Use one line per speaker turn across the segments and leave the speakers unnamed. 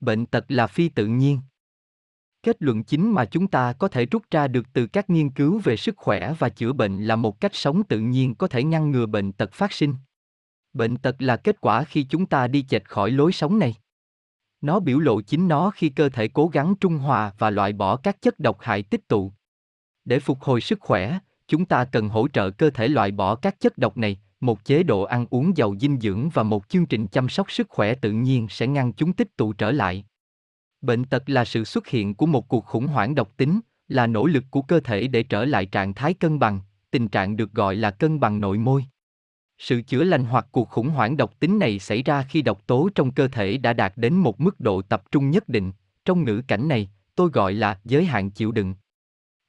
bệnh tật là phi tự nhiên. Kết luận chính mà chúng ta có thể rút ra được từ các nghiên cứu về sức khỏe và chữa bệnh là một cách sống tự nhiên có thể ngăn ngừa bệnh tật phát sinh. Bệnh tật là kết quả khi chúng ta đi chệch khỏi lối sống này. Nó biểu lộ chính nó khi cơ thể cố gắng trung hòa và loại bỏ các chất độc hại tích tụ. Để phục hồi sức khỏe, chúng ta cần hỗ trợ cơ thể loại bỏ các chất độc này một chế độ ăn uống giàu dinh dưỡng và một chương trình chăm sóc sức khỏe tự nhiên sẽ ngăn chúng tích tụ trở lại. Bệnh tật là sự xuất hiện của một cuộc khủng hoảng độc tính, là nỗ lực của cơ thể để trở lại trạng thái cân bằng, tình trạng được gọi là cân bằng nội môi. Sự chữa lành hoặc cuộc khủng hoảng độc tính này xảy ra khi độc tố trong cơ thể đã đạt đến một mức độ tập trung nhất định. Trong ngữ cảnh này, tôi gọi là giới hạn chịu đựng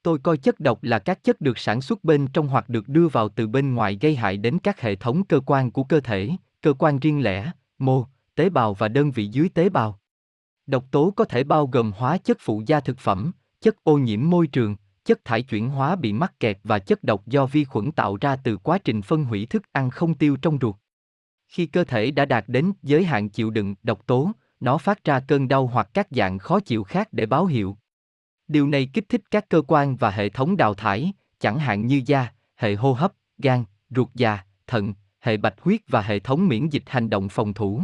tôi coi chất độc là các chất được sản xuất bên trong hoặc được đưa vào từ bên ngoài gây hại đến các hệ thống cơ quan của cơ thể cơ quan riêng lẻ mô tế bào và đơn vị dưới tế bào độc tố có thể bao gồm hóa chất phụ gia thực phẩm chất ô nhiễm môi trường chất thải chuyển hóa bị mắc kẹt và chất độc do vi khuẩn tạo ra từ quá trình phân hủy thức ăn không tiêu trong ruột. Khi cơ thể đã đạt đến giới hạn chịu đựng độc tố, nó phát ra cơn đau hoặc các dạng khó chịu khác để báo hiệu. Điều này kích thích các cơ quan và hệ thống đào thải, chẳng hạn như da, hệ hô hấp, gan, ruột già, thận, hệ bạch huyết và hệ thống miễn dịch hành động phòng thủ.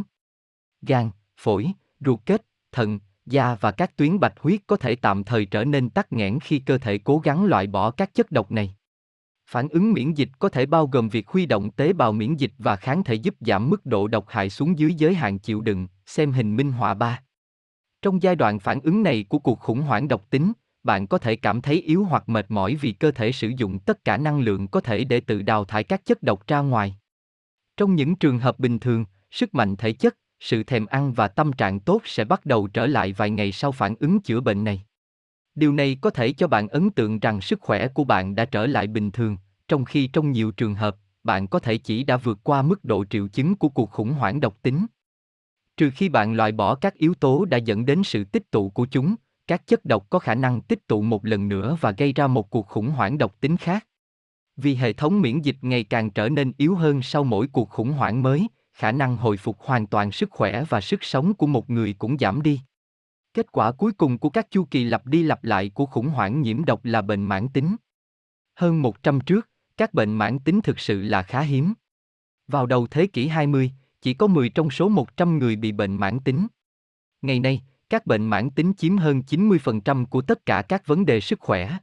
Gan, phổi, ruột kết, thận, da và các tuyến bạch huyết có thể tạm thời trở nên tắc nghẽn khi cơ thể cố gắng loại bỏ các chất độc này. Phản ứng miễn dịch có thể bao gồm việc huy động tế bào miễn dịch và kháng thể giúp giảm mức độ độc hại xuống dưới giới hạn chịu đựng, xem hình minh họa 3. Trong giai đoạn phản ứng này của cuộc khủng hoảng độc tính, bạn có thể cảm thấy yếu hoặc mệt mỏi vì cơ thể sử dụng tất cả năng lượng có thể để tự đào thải các chất độc ra ngoài. Trong những trường hợp bình thường, sức mạnh thể chất, sự thèm ăn và tâm trạng tốt sẽ bắt đầu trở lại vài ngày sau phản ứng chữa bệnh này. Điều này có thể cho bạn ấn tượng rằng sức khỏe của bạn đã trở lại bình thường, trong khi trong nhiều trường hợp, bạn có thể chỉ đã vượt qua mức độ triệu chứng của cuộc khủng hoảng độc tính. Trừ khi bạn loại bỏ các yếu tố đã dẫn đến sự tích tụ của chúng, các chất độc có khả năng tích tụ một lần nữa và gây ra một cuộc khủng hoảng độc tính khác. Vì hệ thống miễn dịch ngày càng trở nên yếu hơn sau mỗi cuộc khủng hoảng mới, khả năng hồi phục hoàn toàn sức khỏe và sức sống của một người cũng giảm đi. Kết quả cuối cùng của các chu kỳ lặp đi lặp lại của khủng hoảng nhiễm độc là bệnh mãn tính. Hơn 100 trước, các bệnh mãn tính thực sự là khá hiếm. Vào đầu thế kỷ 20, chỉ có 10 trong số 100 người bị bệnh mãn tính. Ngày nay, các bệnh mãn tính chiếm hơn 90% của tất cả các vấn đề sức khỏe.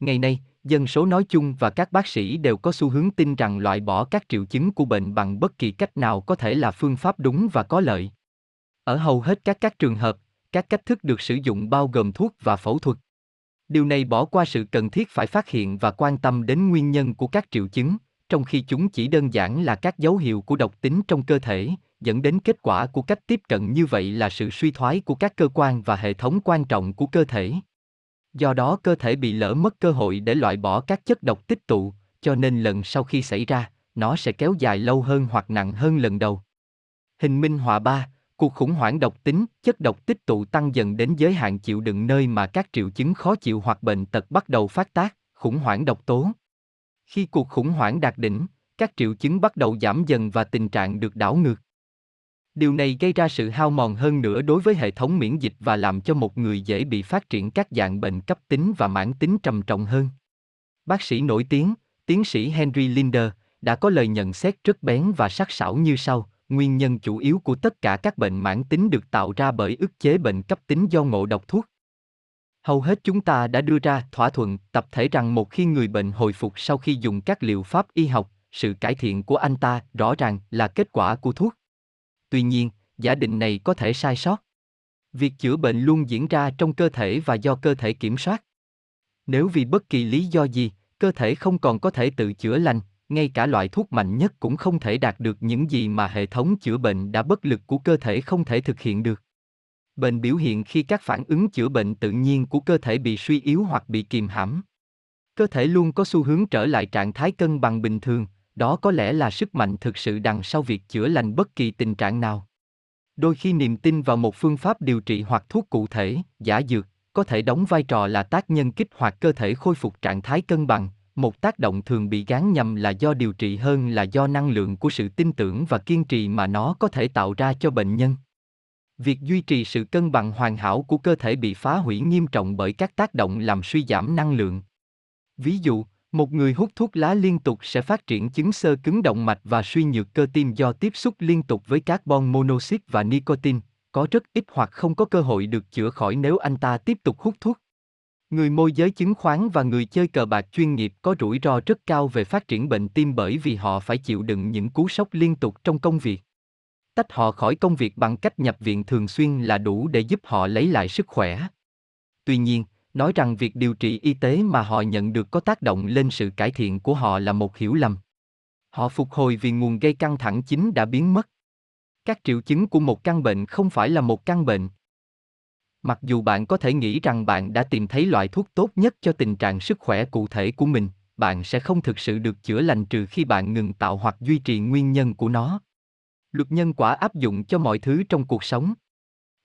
Ngày nay, dân số nói chung và các bác sĩ đều có xu hướng tin rằng loại bỏ các triệu chứng của bệnh bằng bất kỳ cách nào có thể là phương pháp đúng và có lợi. Ở hầu hết các các trường hợp, các cách thức được sử dụng bao gồm thuốc và phẫu thuật. Điều này bỏ qua sự cần thiết phải phát hiện và quan tâm đến nguyên nhân của các triệu chứng, trong khi chúng chỉ đơn giản là các dấu hiệu của độc tính trong cơ thể, dẫn đến kết quả của cách tiếp cận như vậy là sự suy thoái của các cơ quan và hệ thống quan trọng của cơ thể. Do đó cơ thể bị lỡ mất cơ hội để loại bỏ các chất độc tích tụ, cho nên lần sau khi xảy ra, nó sẽ kéo dài lâu hơn hoặc nặng hơn lần đầu. Hình minh họa 3, cuộc khủng hoảng độc tính, chất độc tích tụ tăng dần đến giới hạn chịu đựng nơi mà các triệu chứng khó chịu hoặc bệnh tật bắt đầu phát tác, khủng hoảng độc tố. Khi cuộc khủng hoảng đạt đỉnh, các triệu chứng bắt đầu giảm dần và tình trạng được đảo ngược. Điều này gây ra sự hao mòn hơn nữa đối với hệ thống miễn dịch và làm cho một người dễ bị phát triển các dạng bệnh cấp tính và mãn tính trầm trọng hơn. Bác sĩ nổi tiếng, tiến sĩ Henry Linder, đã có lời nhận xét rất bén và sắc sảo như sau: Nguyên nhân chủ yếu của tất cả các bệnh mãn tính được tạo ra bởi ức chế bệnh cấp tính do ngộ độc thuốc. Hầu hết chúng ta đã đưa ra thỏa thuận tập thể rằng một khi người bệnh hồi phục sau khi dùng các liệu pháp y học, sự cải thiện của anh ta rõ ràng là kết quả của thuốc. Tuy nhiên, giả định này có thể sai sót. Việc chữa bệnh luôn diễn ra trong cơ thể và do cơ thể kiểm soát. Nếu vì bất kỳ lý do gì, cơ thể không còn có thể tự chữa lành, ngay cả loại thuốc mạnh nhất cũng không thể đạt được những gì mà hệ thống chữa bệnh đã bất lực của cơ thể không thể thực hiện được. Bệnh biểu hiện khi các phản ứng chữa bệnh tự nhiên của cơ thể bị suy yếu hoặc bị kìm hãm. Cơ thể luôn có xu hướng trở lại trạng thái cân bằng bình thường, đó có lẽ là sức mạnh thực sự đằng sau việc chữa lành bất kỳ tình trạng nào đôi khi niềm tin vào một phương pháp điều trị hoặc thuốc cụ thể giả dược có thể đóng vai trò là tác nhân kích hoạt cơ thể khôi phục trạng thái cân bằng một tác động thường bị gán nhầm là do điều trị hơn là do năng lượng của sự tin tưởng và kiên trì mà nó có thể tạo ra cho bệnh nhân Việc duy trì sự cân bằng hoàn hảo của cơ thể bị phá hủy nghiêm trọng bởi các tác động làm suy giảm năng lượng. Ví dụ, một người hút thuốc lá liên tục sẽ phát triển chứng sơ cứng động mạch và suy nhược cơ tim do tiếp xúc liên tục với carbon monoxide và nicotine, có rất ít hoặc không có cơ hội được chữa khỏi nếu anh ta tiếp tục hút thuốc. Người môi giới chứng khoán và người chơi cờ bạc chuyên nghiệp có rủi ro rất cao về phát triển bệnh tim bởi vì họ phải chịu đựng những cú sốc liên tục trong công việc. Tách họ khỏi công việc bằng cách nhập viện thường xuyên là đủ để giúp họ lấy lại sức khỏe. Tuy nhiên, nói rằng việc điều trị y tế mà họ nhận được có tác động lên sự cải thiện của họ là một hiểu lầm. Họ phục hồi vì nguồn gây căng thẳng chính đã biến mất. Các triệu chứng của một căn bệnh không phải là một căn bệnh. Mặc dù bạn có thể nghĩ rằng bạn đã tìm thấy loại thuốc tốt nhất cho tình trạng sức khỏe cụ thể của mình, bạn sẽ không thực sự được chữa lành trừ khi bạn ngừng tạo hoặc duy trì nguyên nhân của nó. Luật nhân quả áp dụng cho mọi thứ trong cuộc sống.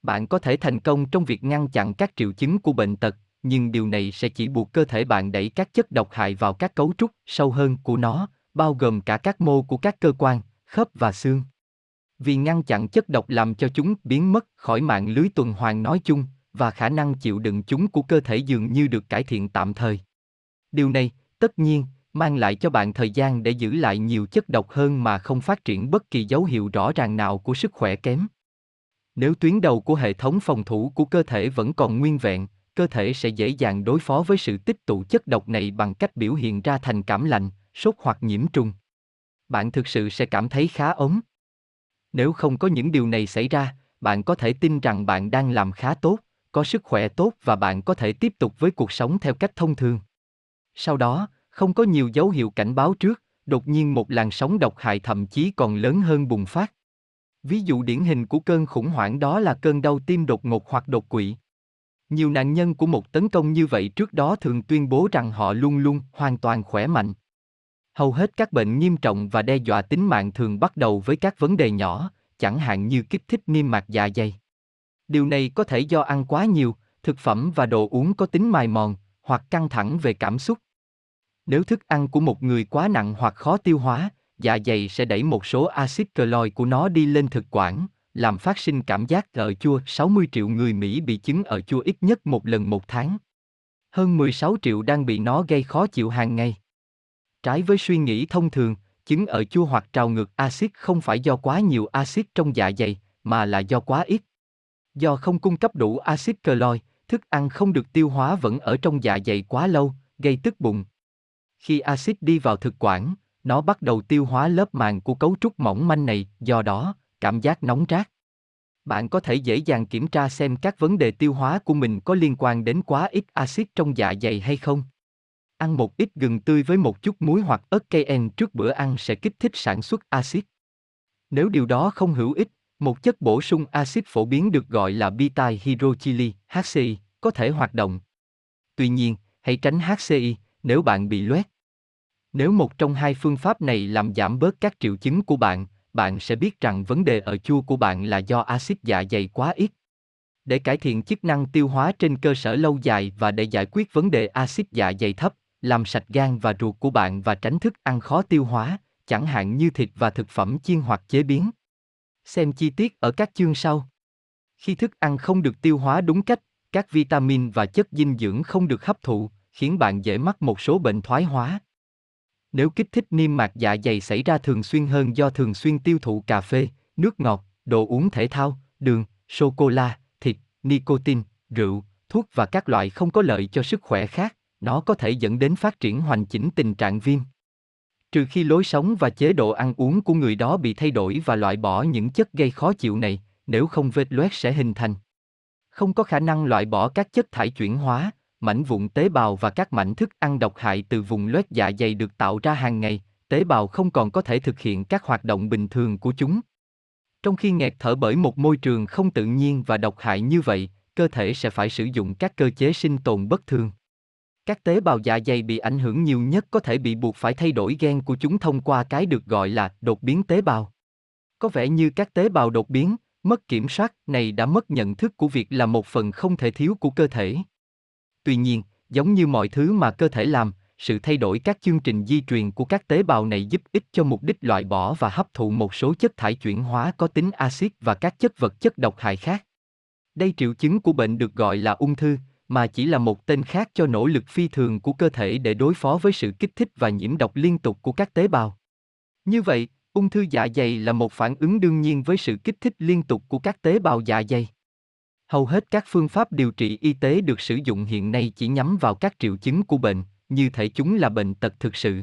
Bạn có thể thành công trong việc ngăn chặn các triệu chứng của bệnh tật, nhưng điều này sẽ chỉ buộc cơ thể bạn đẩy các chất độc hại vào các cấu trúc sâu hơn của nó, bao gồm cả các mô của các cơ quan, khớp và xương. Vì ngăn chặn chất độc làm cho chúng biến mất khỏi mạng lưới tuần hoàn nói chung, và khả năng chịu đựng chúng của cơ thể dường như được cải thiện tạm thời. Điều này, tất nhiên, mang lại cho bạn thời gian để giữ lại nhiều chất độc hơn mà không phát triển bất kỳ dấu hiệu rõ ràng nào của sức khỏe kém. Nếu tuyến đầu của hệ thống phòng thủ của cơ thể vẫn còn nguyên vẹn, cơ thể sẽ dễ dàng đối phó với sự tích tụ chất độc này bằng cách biểu hiện ra thành cảm lạnh, sốt hoặc nhiễm trùng. Bạn thực sự sẽ cảm thấy khá ốm. Nếu không có những điều này xảy ra, bạn có thể tin rằng bạn đang làm khá tốt, có sức khỏe tốt và bạn có thể tiếp tục với cuộc sống theo cách thông thường. Sau đó, không có nhiều dấu hiệu cảnh báo trước, đột nhiên một làn sóng độc hại thậm chí còn lớn hơn bùng phát. Ví dụ điển hình của cơn khủng hoảng đó là cơn đau tim đột ngột hoặc đột quỵ. Nhiều nạn nhân của một tấn công như vậy trước đó thường tuyên bố rằng họ luôn luôn hoàn toàn khỏe mạnh. Hầu hết các bệnh nghiêm trọng và đe dọa tính mạng thường bắt đầu với các vấn đề nhỏ, chẳng hạn như kích thích niêm mạc dạ dày. Điều này có thể do ăn quá nhiều, thực phẩm và đồ uống có tính mài mòn, hoặc căng thẳng về cảm xúc. Nếu thức ăn của một người quá nặng hoặc khó tiêu hóa, dạ dày sẽ đẩy một số axit cloy của nó đi lên thực quản, làm phát sinh cảm giác ở chua. 60 triệu người Mỹ bị chứng ở chua ít nhất một lần một tháng. Hơn 16 triệu đang bị nó gây khó chịu hàng ngày. Trái với suy nghĩ thông thường, chứng ở chua hoặc trào ngược axit không phải do quá nhiều axit trong dạ dày, mà là do quá ít. Do không cung cấp đủ axit cloy, thức ăn không được tiêu hóa vẫn ở trong dạ dày quá lâu, gây tức bụng. Khi axit đi vào thực quản, nó bắt đầu tiêu hóa lớp màng của cấu trúc mỏng manh này, do đó, cảm giác nóng rát. Bạn có thể dễ dàng kiểm tra xem các vấn đề tiêu hóa của mình có liên quan đến quá ít axit trong dạ dày hay không. Ăn một ít gừng tươi với một chút muối hoặc ớt cayenne trước bữa ăn sẽ kích thích sản xuất axit. Nếu điều đó không hữu ích, một chất bổ sung axit phổ biến được gọi là beta hydrochili HCI, có thể hoạt động. Tuy nhiên, hãy tránh HCI nếu bạn bị loét. Nếu một trong hai phương pháp này làm giảm bớt các triệu chứng của bạn, bạn sẽ biết rằng vấn đề ở chua của bạn là do axit dạ dày quá ít. Để cải thiện chức năng tiêu hóa trên cơ sở lâu dài và để giải quyết vấn đề axit dạ dày thấp, làm sạch gan và ruột của bạn và tránh thức ăn khó tiêu hóa, chẳng hạn như thịt và thực phẩm chiên hoặc chế biến. Xem chi tiết ở các chương sau. Khi thức ăn không được tiêu hóa đúng cách, các vitamin và chất dinh dưỡng không được hấp thụ, khiến bạn dễ mắc một số bệnh thoái hóa. Nếu kích thích niêm mạc dạ dày xảy ra thường xuyên hơn do thường xuyên tiêu thụ cà phê, nước ngọt, đồ uống thể thao, đường, sô cô la, thịt, nicotine, rượu, thuốc và các loại không có lợi cho sức khỏe khác, nó có thể dẫn đến phát triển hoành chỉnh tình trạng viêm trừ khi lối sống và chế độ ăn uống của người đó bị thay đổi và loại bỏ những chất gây khó chịu này, nếu không vết loét sẽ hình thành. Không có khả năng loại bỏ các chất thải chuyển hóa, mảnh vụn tế bào và các mảnh thức ăn độc hại từ vùng loét dạ dày được tạo ra hàng ngày, tế bào không còn có thể thực hiện các hoạt động bình thường của chúng. Trong khi nghẹt thở bởi một môi trường không tự nhiên và độc hại như vậy, cơ thể sẽ phải sử dụng các cơ chế sinh tồn bất thường. Các tế bào dạ dày bị ảnh hưởng nhiều nhất có thể bị buộc phải thay đổi gen của chúng thông qua cái được gọi là đột biến tế bào. Có vẻ như các tế bào đột biến, mất kiểm soát này đã mất nhận thức của việc là một phần không thể thiếu của cơ thể. Tuy nhiên, giống như mọi thứ mà cơ thể làm, sự thay đổi các chương trình di truyền của các tế bào này giúp ích cho mục đích loại bỏ và hấp thụ một số chất thải chuyển hóa có tính axit và các chất vật chất độc hại khác. Đây triệu chứng của bệnh được gọi là ung thư, mà chỉ là một tên khác cho nỗ lực phi thường của cơ thể để đối phó với sự kích thích và nhiễm độc liên tục của các tế bào. Như vậy, ung thư dạ dày là một phản ứng đương nhiên với sự kích thích liên tục của các tế bào dạ dày. Hầu hết các phương pháp điều trị y tế được sử dụng hiện nay chỉ nhắm vào các triệu chứng của bệnh, như thể chúng là bệnh tật thực sự.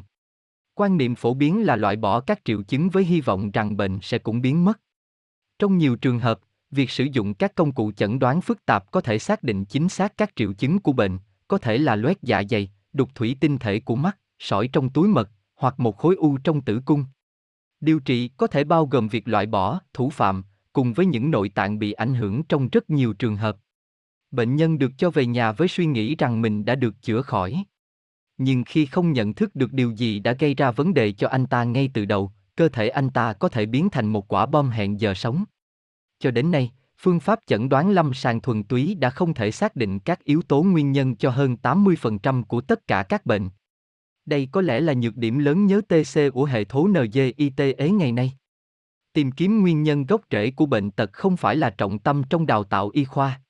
Quan niệm phổ biến là loại bỏ các triệu chứng với hy vọng rằng bệnh sẽ cũng biến mất. Trong nhiều trường hợp, việc sử dụng các công cụ chẩn đoán phức tạp có thể xác định chính xác các triệu chứng của bệnh, có thể là loét dạ dày, đục thủy tinh thể của mắt, sỏi trong túi mật, hoặc một khối u trong tử cung. Điều trị có thể bao gồm việc loại bỏ, thủ phạm, cùng với những nội tạng bị ảnh hưởng trong rất nhiều trường hợp. Bệnh nhân được cho về nhà với suy nghĩ rằng mình đã được chữa khỏi. Nhưng khi không nhận thức được điều gì đã gây ra vấn đề cho anh ta ngay từ đầu, cơ thể anh ta có thể biến thành một quả bom hẹn giờ sống. Cho đến nay, phương pháp chẩn đoán lâm sàng thuần túy đã không thể xác định các yếu tố nguyên nhân cho hơn 80% của tất cả các bệnh. Đây có lẽ là nhược điểm lớn nhớ TC của hệ thống NGITE ngày nay. Tìm kiếm nguyên nhân gốc rễ của bệnh tật không phải là trọng tâm trong đào tạo y khoa.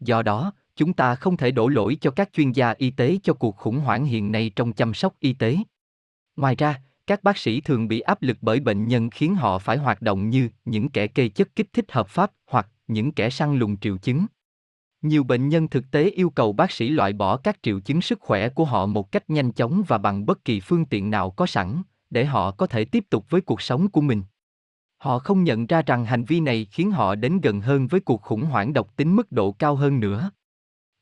Do đó, chúng ta không thể đổ lỗi cho các chuyên gia y tế cho cuộc khủng hoảng hiện nay trong chăm sóc y tế. Ngoài ra, các bác sĩ thường bị áp lực bởi bệnh nhân khiến họ phải hoạt động như những kẻ kê chất kích thích hợp pháp hoặc những kẻ săn lùng triệu chứng. Nhiều bệnh nhân thực tế yêu cầu bác sĩ loại bỏ các triệu chứng sức khỏe của họ một cách nhanh chóng và bằng bất kỳ phương tiện nào có sẵn, để họ có thể tiếp tục với cuộc sống của mình. Họ không nhận ra rằng hành vi này khiến họ đến gần hơn với cuộc khủng hoảng độc tính mức độ cao hơn nữa.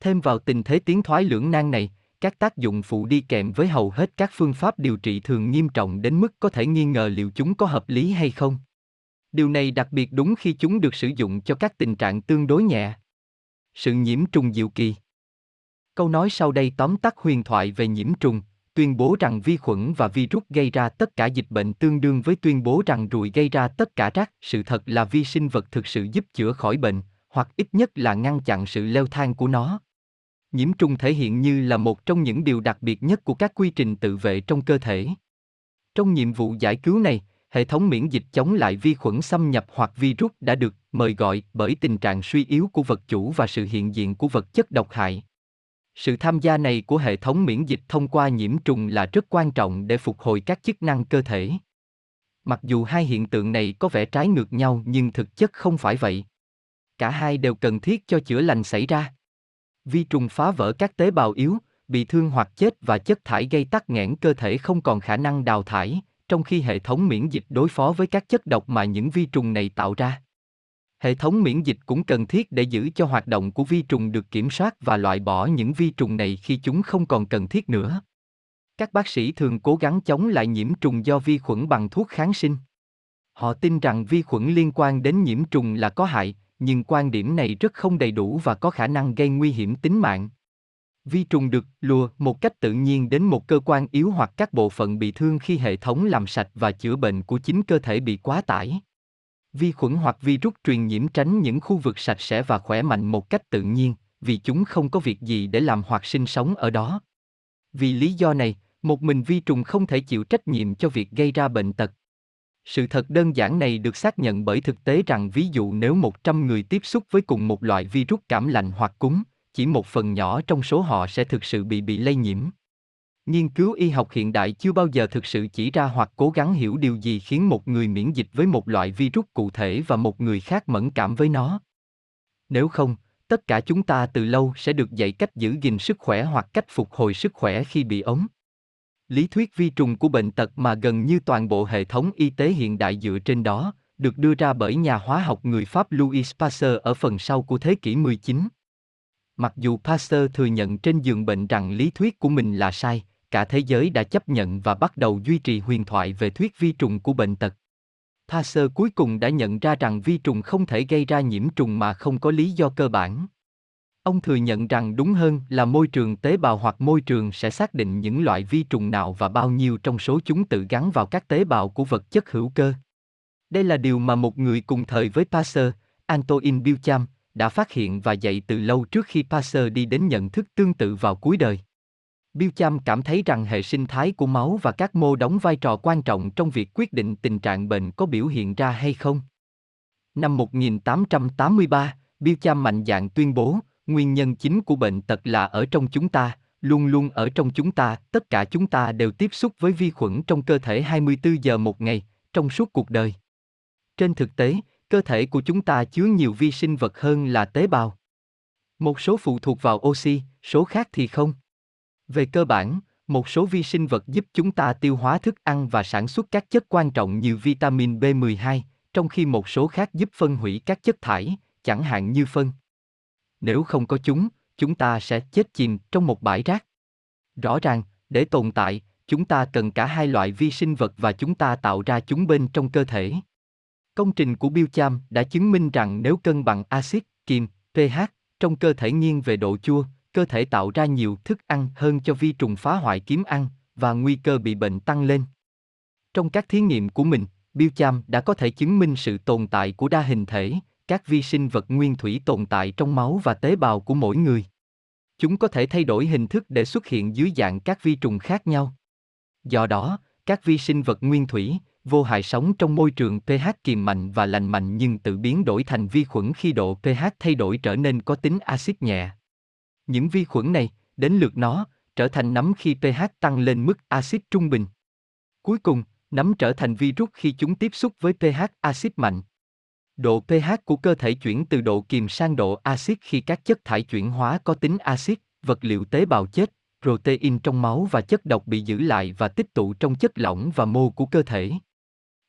Thêm vào tình thế tiến thoái lưỡng nan này, các tác dụng phụ đi kèm với hầu hết các phương pháp điều trị thường nghiêm trọng đến mức có thể nghi ngờ liệu chúng có hợp lý hay không. Điều này đặc biệt đúng khi chúng được sử dụng cho các tình trạng tương đối nhẹ. Sự nhiễm trùng diệu kỳ. Câu nói sau đây tóm tắt huyền thoại về nhiễm trùng, tuyên bố rằng vi khuẩn và virus gây ra tất cả dịch bệnh tương đương với tuyên bố rằng ruồi gây ra tất cả rác. Sự thật là vi sinh vật thực sự giúp chữa khỏi bệnh, hoặc ít nhất là ngăn chặn sự leo thang của nó. Nhiễm trùng thể hiện như là một trong những điều đặc biệt nhất của các quy trình tự vệ trong cơ thể. Trong nhiệm vụ giải cứu này, hệ thống miễn dịch chống lại vi khuẩn xâm nhập hoặc virus đã được mời gọi bởi tình trạng suy yếu của vật chủ và sự hiện diện của vật chất độc hại. Sự tham gia này của hệ thống miễn dịch thông qua nhiễm trùng là rất quan trọng để phục hồi các chức năng cơ thể. Mặc dù hai hiện tượng này có vẻ trái ngược nhau nhưng thực chất không phải vậy. Cả hai đều cần thiết cho chữa lành xảy ra. Vi trùng phá vỡ các tế bào yếu, bị thương hoặc chết và chất thải gây tắc nghẽn cơ thể không còn khả năng đào thải, trong khi hệ thống miễn dịch đối phó với các chất độc mà những vi trùng này tạo ra. Hệ thống miễn dịch cũng cần thiết để giữ cho hoạt động của vi trùng được kiểm soát và loại bỏ những vi trùng này khi chúng không còn cần thiết nữa. Các bác sĩ thường cố gắng chống lại nhiễm trùng do vi khuẩn bằng thuốc kháng sinh. Họ tin rằng vi khuẩn liên quan đến nhiễm trùng là có hại, nhưng quan điểm này rất không đầy đủ và có khả năng gây nguy hiểm tính mạng. Vi trùng được lùa một cách tự nhiên đến một cơ quan yếu hoặc các bộ phận bị thương khi hệ thống làm sạch và chữa bệnh của chính cơ thể bị quá tải. Vi khuẩn hoặc virus truyền nhiễm tránh những khu vực sạch sẽ và khỏe mạnh một cách tự nhiên, vì chúng không có việc gì để làm hoặc sinh sống ở đó. Vì lý do này, một mình vi trùng không thể chịu trách nhiệm cho việc gây ra bệnh tật. Sự thật đơn giản này được xác nhận bởi thực tế rằng ví dụ nếu 100 người tiếp xúc với cùng một loại virus cảm lạnh hoặc cúm, chỉ một phần nhỏ trong số họ sẽ thực sự bị bị lây nhiễm. Nghiên cứu y học hiện đại chưa bao giờ thực sự chỉ ra hoặc cố gắng hiểu điều gì khiến một người miễn dịch với một loại virus cụ thể và một người khác mẫn cảm với nó. Nếu không, tất cả chúng ta từ lâu sẽ được dạy cách giữ gìn sức khỏe hoặc cách phục hồi sức khỏe khi bị ốm. Lý thuyết vi trùng của bệnh tật mà gần như toàn bộ hệ thống y tế hiện đại dựa trên đó, được đưa ra bởi nhà hóa học người Pháp Louis Pasteur ở phần sau của thế kỷ 19. Mặc dù Pasteur thừa nhận trên giường bệnh rằng lý thuyết của mình là sai, cả thế giới đã chấp nhận và bắt đầu duy trì huyền thoại về thuyết vi trùng của bệnh tật. Pasteur cuối cùng đã nhận ra rằng vi trùng không thể gây ra nhiễm trùng mà không có lý do cơ bản. Ông thừa nhận rằng đúng hơn là môi trường tế bào hoặc môi trường sẽ xác định những loại vi trùng nào và bao nhiêu trong số chúng tự gắn vào các tế bào của vật chất hữu cơ. Đây là điều mà một người cùng thời với Pasteur, Antoine Bilcham, đã phát hiện và dạy từ lâu trước khi Pasteur đi đến nhận thức tương tự vào cuối đời. Bilcham cảm thấy rằng hệ sinh thái của máu và các mô đóng vai trò quan trọng trong việc quyết định tình trạng bệnh có biểu hiện ra hay không. Năm 1883, Bilcham mạnh dạn tuyên bố, nguyên nhân chính của bệnh tật là ở trong chúng ta, luôn luôn ở trong chúng ta, tất cả chúng ta đều tiếp xúc với vi khuẩn trong cơ thể 24 giờ một ngày, trong suốt cuộc đời. Trên thực tế, cơ thể của chúng ta chứa nhiều vi sinh vật hơn là tế bào. Một số phụ thuộc vào oxy, số khác thì không. Về cơ bản, một số vi sinh vật giúp chúng ta tiêu hóa thức ăn và sản xuất các chất quan trọng như vitamin B12, trong khi một số khác giúp phân hủy các chất thải, chẳng hạn như phân. Nếu không có chúng, chúng ta sẽ chết chìm trong một bãi rác. Rõ ràng, để tồn tại, chúng ta cần cả hai loại vi sinh vật và chúng ta tạo ra chúng bên trong cơ thể. Công trình của Biocham đã chứng minh rằng nếu cân bằng axit, kiềm, pH trong cơ thể nghiêng về độ chua, cơ thể tạo ra nhiều thức ăn hơn cho vi trùng phá hoại kiếm ăn và nguy cơ bị bệnh tăng lên. Trong các thí nghiệm của mình, Bill Cham đã có thể chứng minh sự tồn tại của đa hình thể, các vi sinh vật nguyên thủy tồn tại trong máu và tế bào của mỗi người. Chúng có thể thay đổi hình thức để xuất hiện dưới dạng các vi trùng khác nhau. Do đó, các vi sinh vật nguyên thủy, vô hại sống trong môi trường pH kiềm mạnh và lành mạnh nhưng tự biến đổi thành vi khuẩn khi độ pH thay đổi trở nên có tính axit nhẹ. Những vi khuẩn này, đến lượt nó, trở thành nấm khi pH tăng lên mức axit trung bình. Cuối cùng, nấm trở thành virus khi chúng tiếp xúc với pH axit mạnh. Độ pH của cơ thể chuyển từ độ kiềm sang độ axit khi các chất thải chuyển hóa có tính axit, vật liệu tế bào chết, protein trong máu và chất độc bị giữ lại và tích tụ trong chất lỏng và mô của cơ thể.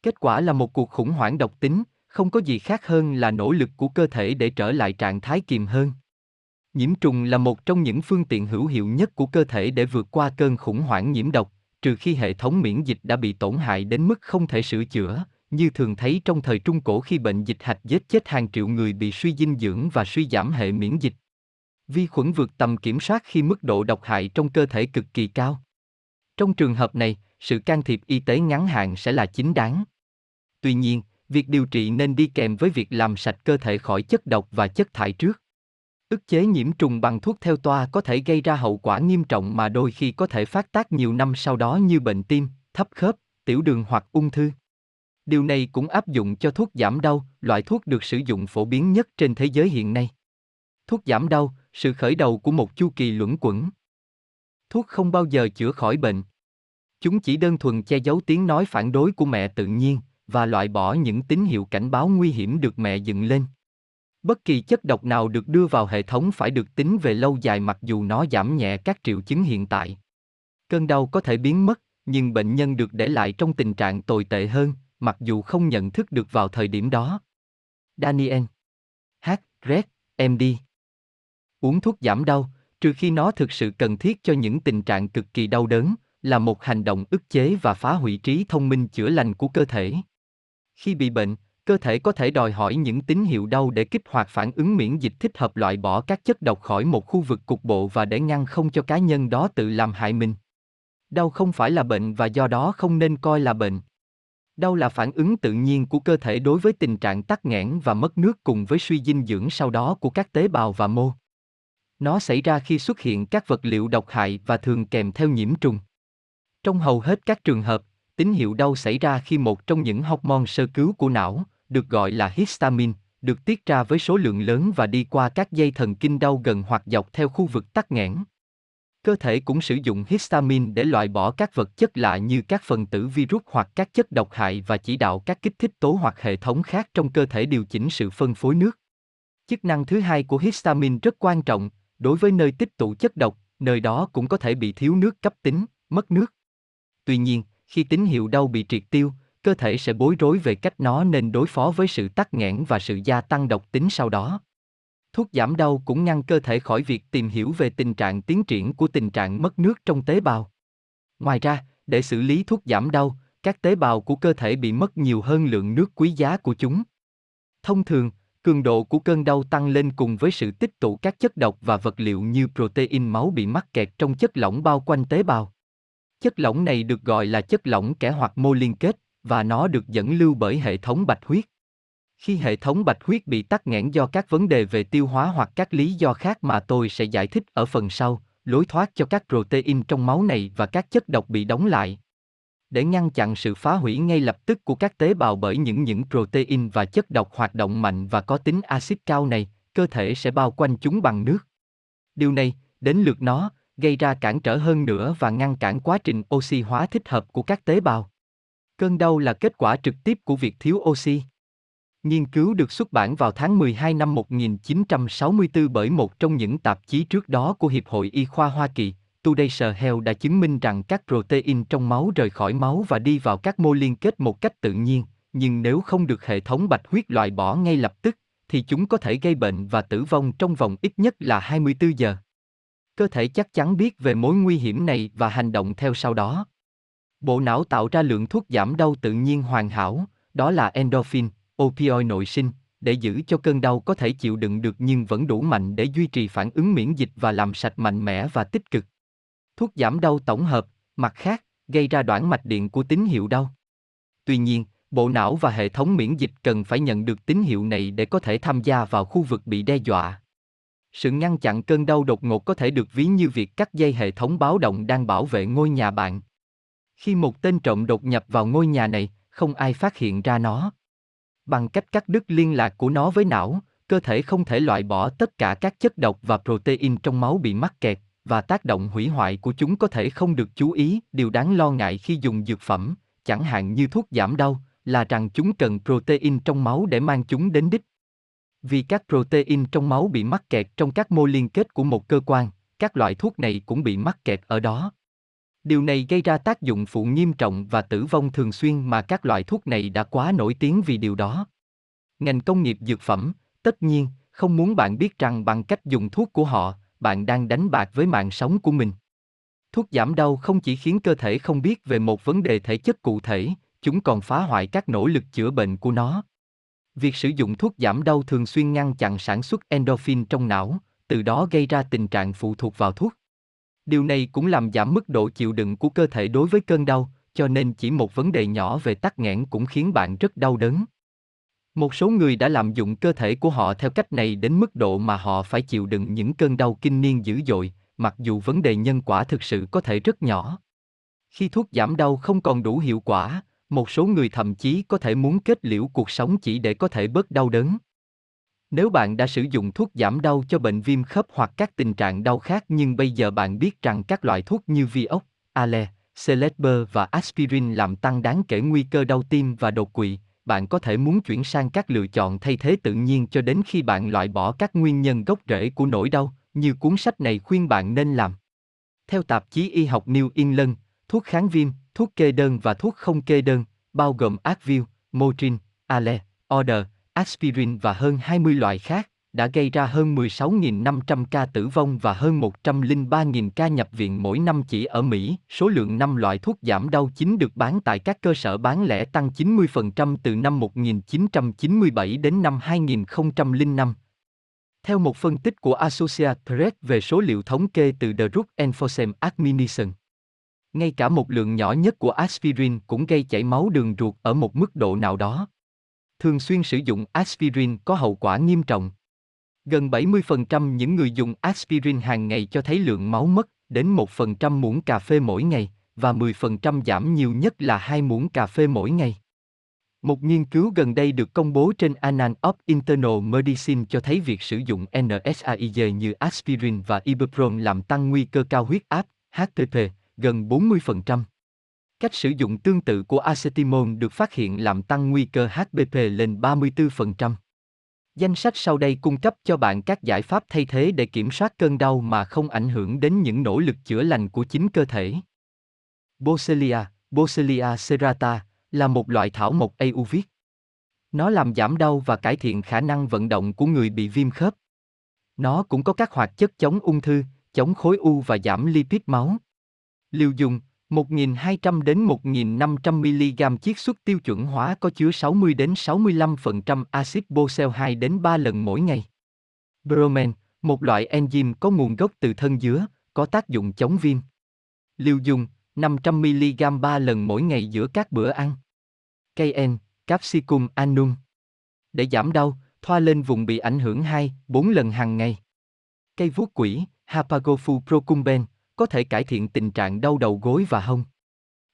Kết quả là một cuộc khủng hoảng độc tính, không có gì khác hơn là nỗ lực của cơ thể để trở lại trạng thái kiềm hơn. Nhiễm trùng là một trong những phương tiện hữu hiệu nhất của cơ thể để vượt qua cơn khủng hoảng nhiễm độc, trừ khi hệ thống miễn dịch đã bị tổn hại đến mức không thể sửa chữa, như thường thấy trong thời Trung Cổ khi bệnh dịch hạch giết chết hàng triệu người bị suy dinh dưỡng và suy giảm hệ miễn dịch. Vi khuẩn vượt tầm kiểm soát khi mức độ độc hại trong cơ thể cực kỳ cao. Trong trường hợp này, sự can thiệp y tế ngắn hạn sẽ là chính đáng. Tuy nhiên, việc điều trị nên đi kèm với việc làm sạch cơ thể khỏi chất độc và chất thải trước. Ức chế nhiễm trùng bằng thuốc theo toa có thể gây ra hậu quả nghiêm trọng mà đôi khi có thể phát tác nhiều năm sau đó như bệnh tim, thấp khớp, tiểu đường hoặc ung thư. Điều này cũng áp dụng cho thuốc giảm đau, loại thuốc được sử dụng phổ biến nhất trên thế giới hiện nay. Thuốc giảm đau, sự khởi đầu của một chu kỳ luẩn quẩn. Thuốc không bao giờ chữa khỏi bệnh. Chúng chỉ đơn thuần che giấu tiếng nói phản đối của mẹ tự nhiên và loại bỏ những tín hiệu cảnh báo nguy hiểm được mẹ dựng lên. Bất kỳ chất độc nào được đưa vào hệ thống phải được tính về lâu dài mặc dù nó giảm nhẹ các triệu chứng hiện tại. Cơn đau có thể biến mất, nhưng bệnh nhân được để lại trong tình trạng tồi tệ hơn, mặc dù không nhận thức được vào thời điểm đó. Daniel H. Red, MD Uống thuốc giảm đau, trừ khi nó thực sự cần thiết cho những tình trạng cực kỳ đau đớn, là một hành động ức chế và phá hủy trí thông minh chữa lành của cơ thể. Khi bị bệnh, cơ thể có thể đòi hỏi những tín hiệu đau để kích hoạt phản ứng miễn dịch thích hợp loại bỏ các chất độc khỏi một khu vực cục bộ và để ngăn không cho cá nhân đó tự làm hại mình. Đau không phải là bệnh và do đó không nên coi là bệnh. Đau là phản ứng tự nhiên của cơ thể đối với tình trạng tắc nghẽn và mất nước cùng với suy dinh dưỡng sau đó của các tế bào và mô. Nó xảy ra khi xuất hiện các vật liệu độc hại và thường kèm theo nhiễm trùng. Trong hầu hết các trường hợp, tín hiệu đau xảy ra khi một trong những hormone sơ cứu của não, được gọi là histamine, được tiết ra với số lượng lớn và đi qua các dây thần kinh đau gần hoặc dọc theo khu vực tắc nghẽn. Cơ thể cũng sử dụng histamine để loại bỏ các vật chất lạ như các phần tử virus hoặc các chất độc hại và chỉ đạo các kích thích tố hoặc hệ thống khác trong cơ thể điều chỉnh sự phân phối nước. Chức năng thứ hai của histamine rất quan trọng, đối với nơi tích tụ chất độc, nơi đó cũng có thể bị thiếu nước cấp tính, mất nước. Tuy nhiên, khi tín hiệu đau bị triệt tiêu, cơ thể sẽ bối rối về cách nó nên đối phó với sự tắc nghẽn và sự gia tăng độc tính sau đó. Thuốc giảm đau cũng ngăn cơ thể khỏi việc tìm hiểu về tình trạng tiến triển của tình trạng mất nước trong tế bào. Ngoài ra, để xử lý thuốc giảm đau, các tế bào của cơ thể bị mất nhiều hơn lượng nước quý giá của chúng. Thông thường, cường độ của cơn đau tăng lên cùng với sự tích tụ các chất độc và vật liệu như protein máu bị mắc kẹt trong chất lỏng bao quanh tế bào. Chất lỏng này được gọi là chất lỏng kẽ hoặc mô liên kết, và nó được dẫn lưu bởi hệ thống bạch huyết. Khi hệ thống bạch huyết bị tắc nghẽn do các vấn đề về tiêu hóa hoặc các lý do khác mà tôi sẽ giải thích ở phần sau, lối thoát cho các protein trong máu này và các chất độc bị đóng lại. Để ngăn chặn sự phá hủy ngay lập tức của các tế bào bởi những những protein và chất độc hoạt động mạnh và có tính axit cao này, cơ thể sẽ bao quanh chúng bằng nước. Điều này, đến lượt nó, gây ra cản trở hơn nữa và ngăn cản quá trình oxy hóa thích hợp của các tế bào. Cơn đau là kết quả trực tiếp của việc thiếu oxy. Nghiên cứu được xuất bản vào tháng 12 năm 1964 bởi một trong những tạp chí trước đó của Hiệp hội Y khoa Hoa Kỳ, Today's Health đã chứng minh rằng các protein trong máu rời khỏi máu và đi vào các mô liên kết một cách tự nhiên, nhưng nếu không được hệ thống bạch huyết loại bỏ ngay lập tức, thì chúng có thể gây bệnh và tử vong trong vòng ít nhất là 24 giờ. Cơ thể chắc chắn biết về mối nguy hiểm này và hành động theo sau đó. Bộ não tạo ra lượng thuốc giảm đau tự nhiên hoàn hảo, đó là endorphin, opioid nội sinh, để giữ cho cơn đau có thể chịu đựng được nhưng vẫn đủ mạnh để duy trì phản ứng miễn dịch và làm sạch mạnh mẽ và tích cực. Thuốc giảm đau tổng hợp, mặt khác, gây ra đoạn mạch điện của tín hiệu đau. Tuy nhiên, bộ não và hệ thống miễn dịch cần phải nhận được tín hiệu này để có thể tham gia vào khu vực bị đe dọa. Sự ngăn chặn cơn đau đột ngột có thể được ví như việc cắt dây hệ thống báo động đang bảo vệ ngôi nhà bạn. Khi một tên trộm đột nhập vào ngôi nhà này, không ai phát hiện ra nó. Bằng cách cắt đứt liên lạc của nó với não, cơ thể không thể loại bỏ tất cả các chất độc và protein trong máu bị mắc kẹt, và tác động hủy hoại của chúng có thể không được chú ý. Điều đáng lo ngại khi dùng dược phẩm, chẳng hạn như thuốc giảm đau, là rằng chúng cần protein trong máu để mang chúng đến đích. Vì các protein trong máu bị mắc kẹt trong các mô liên kết của một cơ quan, các loại thuốc này cũng bị mắc kẹt ở đó. Điều này gây ra tác dụng phụ nghiêm trọng và tử vong thường xuyên mà các loại thuốc này đã quá nổi tiếng vì điều đó. Ngành công nghiệp dược phẩm, tất nhiên, không muốn bạn biết rằng bằng cách dùng thuốc của họ, bạn đang đánh bạc với mạng sống của mình. Thuốc giảm đau không chỉ khiến cơ thể không biết về một vấn đề thể chất cụ thể, chúng còn phá hoại các nỗ lực chữa bệnh của nó. Việc sử dụng thuốc giảm đau thường xuyên ngăn chặn sản xuất endorphin trong não, từ đó gây ra tình trạng phụ thuộc vào thuốc. Điều này cũng làm giảm mức độ chịu đựng của cơ thể đối với cơn đau, cho nên chỉ một vấn đề nhỏ về tắc nghẽn cũng khiến bạn rất đau đớn. Một số người đã lạm dụng cơ thể của họ theo cách này đến mức độ mà họ phải chịu đựng những cơn đau kinh niên dữ dội, mặc dù vấn đề nhân quả thực sự có thể rất nhỏ. Khi thuốc giảm đau không còn đủ hiệu quả, một số người thậm chí có thể muốn kết liễu cuộc sống chỉ để có thể bớt đau đớn. Nếu bạn đã sử dụng thuốc giảm đau cho bệnh viêm khớp hoặc các tình trạng đau khác nhưng bây giờ bạn biết rằng các loại thuốc như Vioxx, Ale, Celeber và aspirin làm tăng đáng kể nguy cơ đau tim và đột quỵ, bạn có thể muốn chuyển sang các lựa chọn thay thế tự nhiên cho đến khi bạn loại bỏ các nguyên nhân gốc rễ của nỗi đau, như cuốn sách này khuyên bạn nên làm. Theo tạp chí y học New England, thuốc kháng viêm, thuốc kê đơn và thuốc không kê đơn, bao gồm Advil, Motrin, Ale, Order, aspirin và hơn 20 loại khác, đã gây ra hơn 16.500 ca tử vong và hơn 103.000 ca nhập viện mỗi năm chỉ ở Mỹ. Số lượng năm loại thuốc giảm đau chính được bán tại các cơ sở bán lẻ tăng 90% từ năm 1997 đến năm 2005. Theo một phân tích của Associated Press về số liệu thống kê từ The Drug Enforcement Administration, ngay cả một lượng nhỏ nhất của aspirin cũng gây chảy máu đường ruột ở một mức độ nào đó. Thường xuyên sử dụng aspirin có hậu quả nghiêm trọng. Gần 70% những người dùng aspirin hàng ngày cho thấy lượng máu mất đến 1% muỗng cà phê mỗi ngày, và 10% giảm nhiều nhất là 2 muỗng cà phê mỗi ngày. Một nghiên cứu gần đây được công bố trên Annals of Internal Medicine cho thấy việc sử dụng NSAID như aspirin và ibuprofen làm tăng nguy cơ cao huyết áp, HTP, gần 40%. Cách sử dụng tương tự của acetamol được phát hiện làm tăng nguy cơ HBP lên 34%. Danh sách sau đây cung cấp cho bạn các giải pháp thay thế để kiểm soát cơn đau mà không ảnh hưởng đến những nỗ lực chữa lành của chính cơ thể. Boswellia, Boswellia serrata, là một loại thảo mộc Ayurveda. Nó làm giảm đau và cải thiện khả năng vận động của người bị viêm khớp. Nó cũng có các hoạt chất chống ung thư, chống khối u và giảm lipid máu. Liều dùng 1.200 đến 1.500 mg chiết xuất tiêu chuẩn hóa có chứa 60 đến 65% axit bosel 2 đến 3 lần mỗi ngày. Bromen, một loại enzyme có nguồn gốc từ thân dứa, có tác dụng chống viêm. Liều dùng 500 mg 3 lần mỗi ngày giữa các bữa ăn. Cayenne, capsicum annum. Để giảm đau, thoa lên vùng bị ảnh hưởng 2, 4 lần hàng ngày. Cây vuốt quỷ, Hapagofu procumben, có thể cải thiện tình trạng đau đầu gối và hông.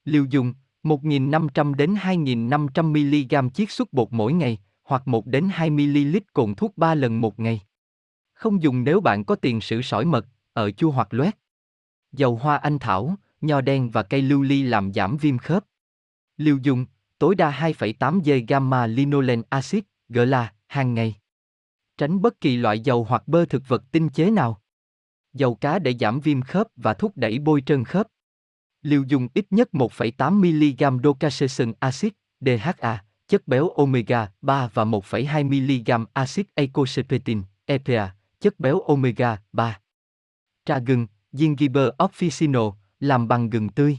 Liều dùng 1.500 đến 2.500 mg chiết xuất bột mỗi ngày, hoặc 1 đến 2 ml cồn thuốc 3 lần một ngày. Không dùng nếu bạn có tiền sử sỏi mật, ở chua hoặc loét. Dầu hoa anh thảo, nho đen và cây lưu ly làm giảm viêm khớp. Liều dùng, tối đa 2,8 g gamma linolen acid, GLA, hàng ngày. Tránh bất kỳ loại dầu hoặc bơ thực vật tinh chế nào. Dầu cá để giảm viêm khớp và thúc đẩy bôi trơn khớp. Liều dùng ít nhất 1,8 mg docasation acid, DHA, chất béo omega 3 và 1,2 mg acid eicosapectin, EPA, chất béo omega 3. Trà gừng, gingiber officino, làm bằng gừng tươi.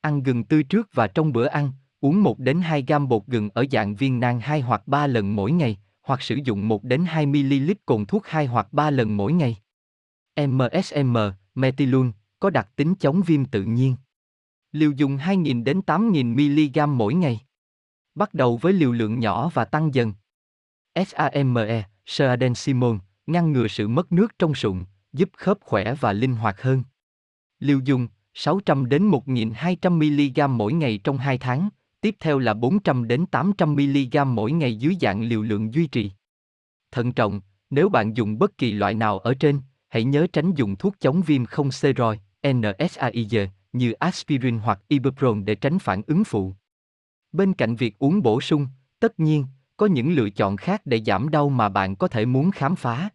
Ăn gừng tươi trước và trong bữa ăn, uống 1 đến 2 gam bột gừng ở dạng viên nang 2 hoặc 3 lần mỗi ngày, hoặc sử dụng 1 đến 2 ml cồn thuốc 2 hoặc 3 lần mỗi ngày. MSM, metilun có đặc tính chống viêm tự nhiên. Liều dùng 2.000 đến 8.000 mg mỗi ngày. Bắt đầu với liều lượng nhỏ và tăng dần. SAME, Seadensimon, ngăn ngừa sự mất nước trong sụn, giúp khớp khỏe và linh hoạt hơn. Liều dùng 600 đến 1.200 mg mỗi ngày trong 2 tháng, tiếp theo là 400 đến 800 mg mỗi ngày dưới dạng liều lượng duy trì. Thận trọng, nếu bạn dùng bất kỳ loại nào ở trên, hãy nhớ tránh dùng thuốc chống viêm không steroid, NSAID, như aspirin hoặc ibuprofen để tránh phản ứng phụ. Bên cạnh việc uống bổ sung, tất nhiên, có những lựa chọn khác để giảm đau mà bạn có thể muốn khám phá.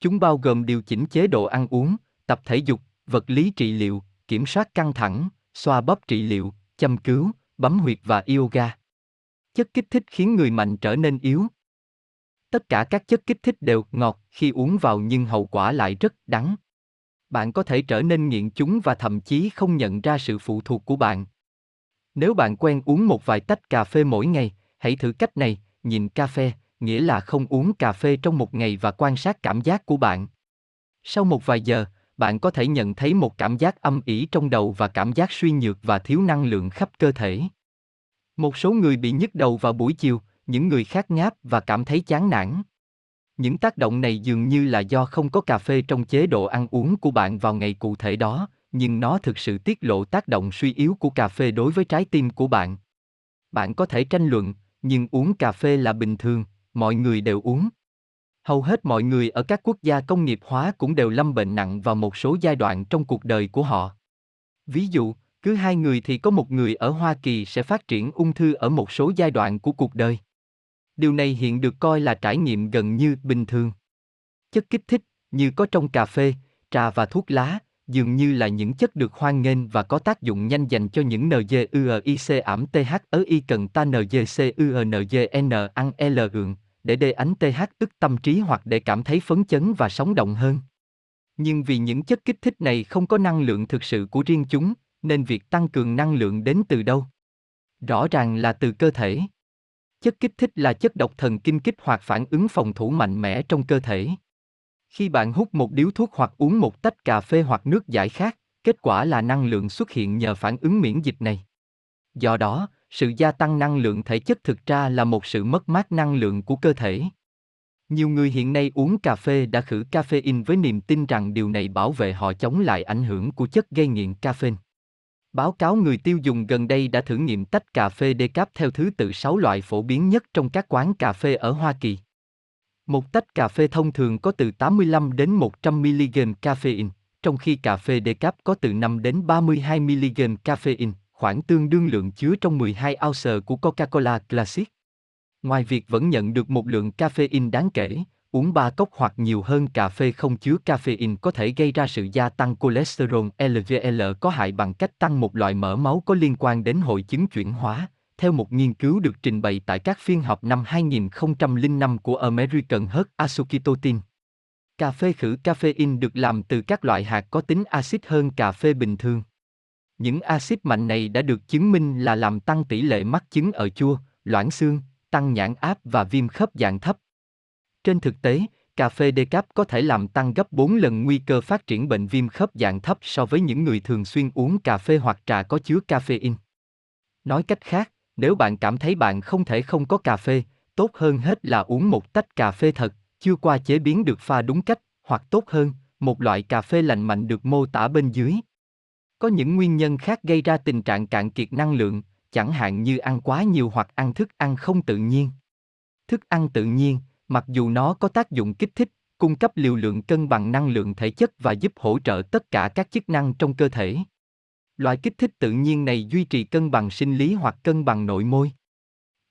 Chúng bao gồm điều chỉnh chế độ ăn uống, tập thể dục, vật lý trị liệu, kiểm soát căng thẳng, xoa bóp trị liệu, châm cứu, bấm huyệt và yoga. Chất kích thích khiến người mạnh trở nên yếu. Tất cả các chất kích thích đều ngọt khi uống vào nhưng hậu quả lại rất đắng. Bạn có thể trở nên nghiện chúng và thậm chí không nhận ra sự phụ thuộc của bạn. Nếu bạn quen uống một vài tách cà phê mỗi ngày, hãy thử cách này, nhìn cà phê, nghĩa là không uống cà phê trong một ngày và quan sát cảm giác của bạn. Sau một vài giờ, bạn có thể nhận thấy một cảm giác âm ỉ trong đầu và cảm giác suy nhược và thiếu năng lượng khắp cơ thể. Một số người bị nhức đầu vào buổi chiều, những người khác ngáp và cảm thấy chán nản. Những tác động này dường như là do không có cà phê trong chế độ ăn uống của bạn vào ngày cụ thể đó, nhưng nó thực sự tiết lộ tác động suy yếu của cà phê đối với trái tim của bạn. Bạn có thể tranh luận, nhưng uống cà phê là bình thường, mọi người đều uống. Hầu hết mọi người ở các quốc gia công nghiệp hóa cũng đều lâm bệnh nặng vào một số giai đoạn trong cuộc đời của họ. Ví dụ, cứ hai người thì có một người ở Hoa Kỳ sẽ phát triển ung thư ở một số giai đoạn của cuộc đời. Điều này hiện được coi là trải nghiệm gần như bình thường. Chất kích thích, như có trong cà phê, trà và thuốc lá, dường như là những chất được hoan nghênh và có tác dụng nhanh dành cho những NGUIC ảm TH ở y cần ta NGCUNGN ăn L gượng, để đề ánh TH ức tâm trí hoặc để cảm thấy phấn chấn và sống động hơn. Nhưng vì những chất kích thích này không có năng lượng thực sự của riêng chúng, nên việc tăng cường năng lượng đến từ đâu? Rõ ràng là từ cơ thể. Chất kích thích là chất độc thần kinh kích hoạt phản ứng phòng thủ mạnh mẽ trong cơ thể. Khi bạn hút một điếu thuốc hoặc uống một tách cà phê hoặc nước giải khát, kết quả là năng lượng xuất hiện nhờ phản ứng miễn dịch này. Do đó, sự gia tăng năng lượng thể chất thực ra là một sự mất mát năng lượng của cơ thể. Nhiều người hiện nay uống cà phê đã khử caffeine với niềm tin rằng điều này bảo vệ họ chống lại ảnh hưởng của chất gây nghiện caffeine. Báo cáo người tiêu dùng gần đây đã thử nghiệm tách cà phê decaf theo thứ tự 6 loại phổ biến nhất trong các quán cà phê ở Hoa Kỳ. Một tách cà phê thông thường có từ 85 đến 100 mg caffeine, trong khi cà phê decaf có từ 5 đến 32 mg caffeine, khoảng tương đương lượng chứa trong 12 ounce của Coca-Cola Classic. Ngoài việc vẫn nhận được một lượng caffeine đáng kể, uống 3 cốc hoặc nhiều hơn cà phê không chứa caffeine có thể gây ra sự gia tăng cholesterol LDL có hại bằng cách tăng một loại mỡ máu có liên quan đến hội chứng chuyển hóa, theo một nghiên cứu được trình bày tại các phiên họp năm 2005 của American Heart Association. Cà phê khử caffeine được làm từ các loại hạt có tính axit hơn cà phê bình thường. Những axit mạnh này đã được chứng minh là làm tăng tỷ lệ mắc chứng ở chua, loãng xương, tăng nhãn áp và viêm khớp dạng thấp. Trên thực tế, cà phê decaf có thể làm tăng gấp 4 lần nguy cơ phát triển bệnh viêm khớp dạng thấp so với những người thường xuyên uống cà phê hoặc trà có chứa caffeine. Nói cách khác, nếu bạn cảm thấy bạn không thể không có cà phê, tốt hơn hết là uống một tách cà phê thật, chưa qua chế biến được pha đúng cách, hoặc tốt hơn, một loại cà phê lành mạnh được mô tả bên dưới. Có những nguyên nhân khác gây ra tình trạng cạn kiệt năng lượng, chẳng hạn như ăn quá nhiều hoặc ăn thức ăn không tự nhiên. Thức ăn tự nhiên, mặc dù nó có tác dụng kích thích, cung cấp liều lượng cân bằng năng lượng thể chất và giúp hỗ trợ tất cả các chức năng trong cơ thể. Loại kích thích tự nhiên này duy trì cân bằng sinh lý hoặc cân bằng nội môi.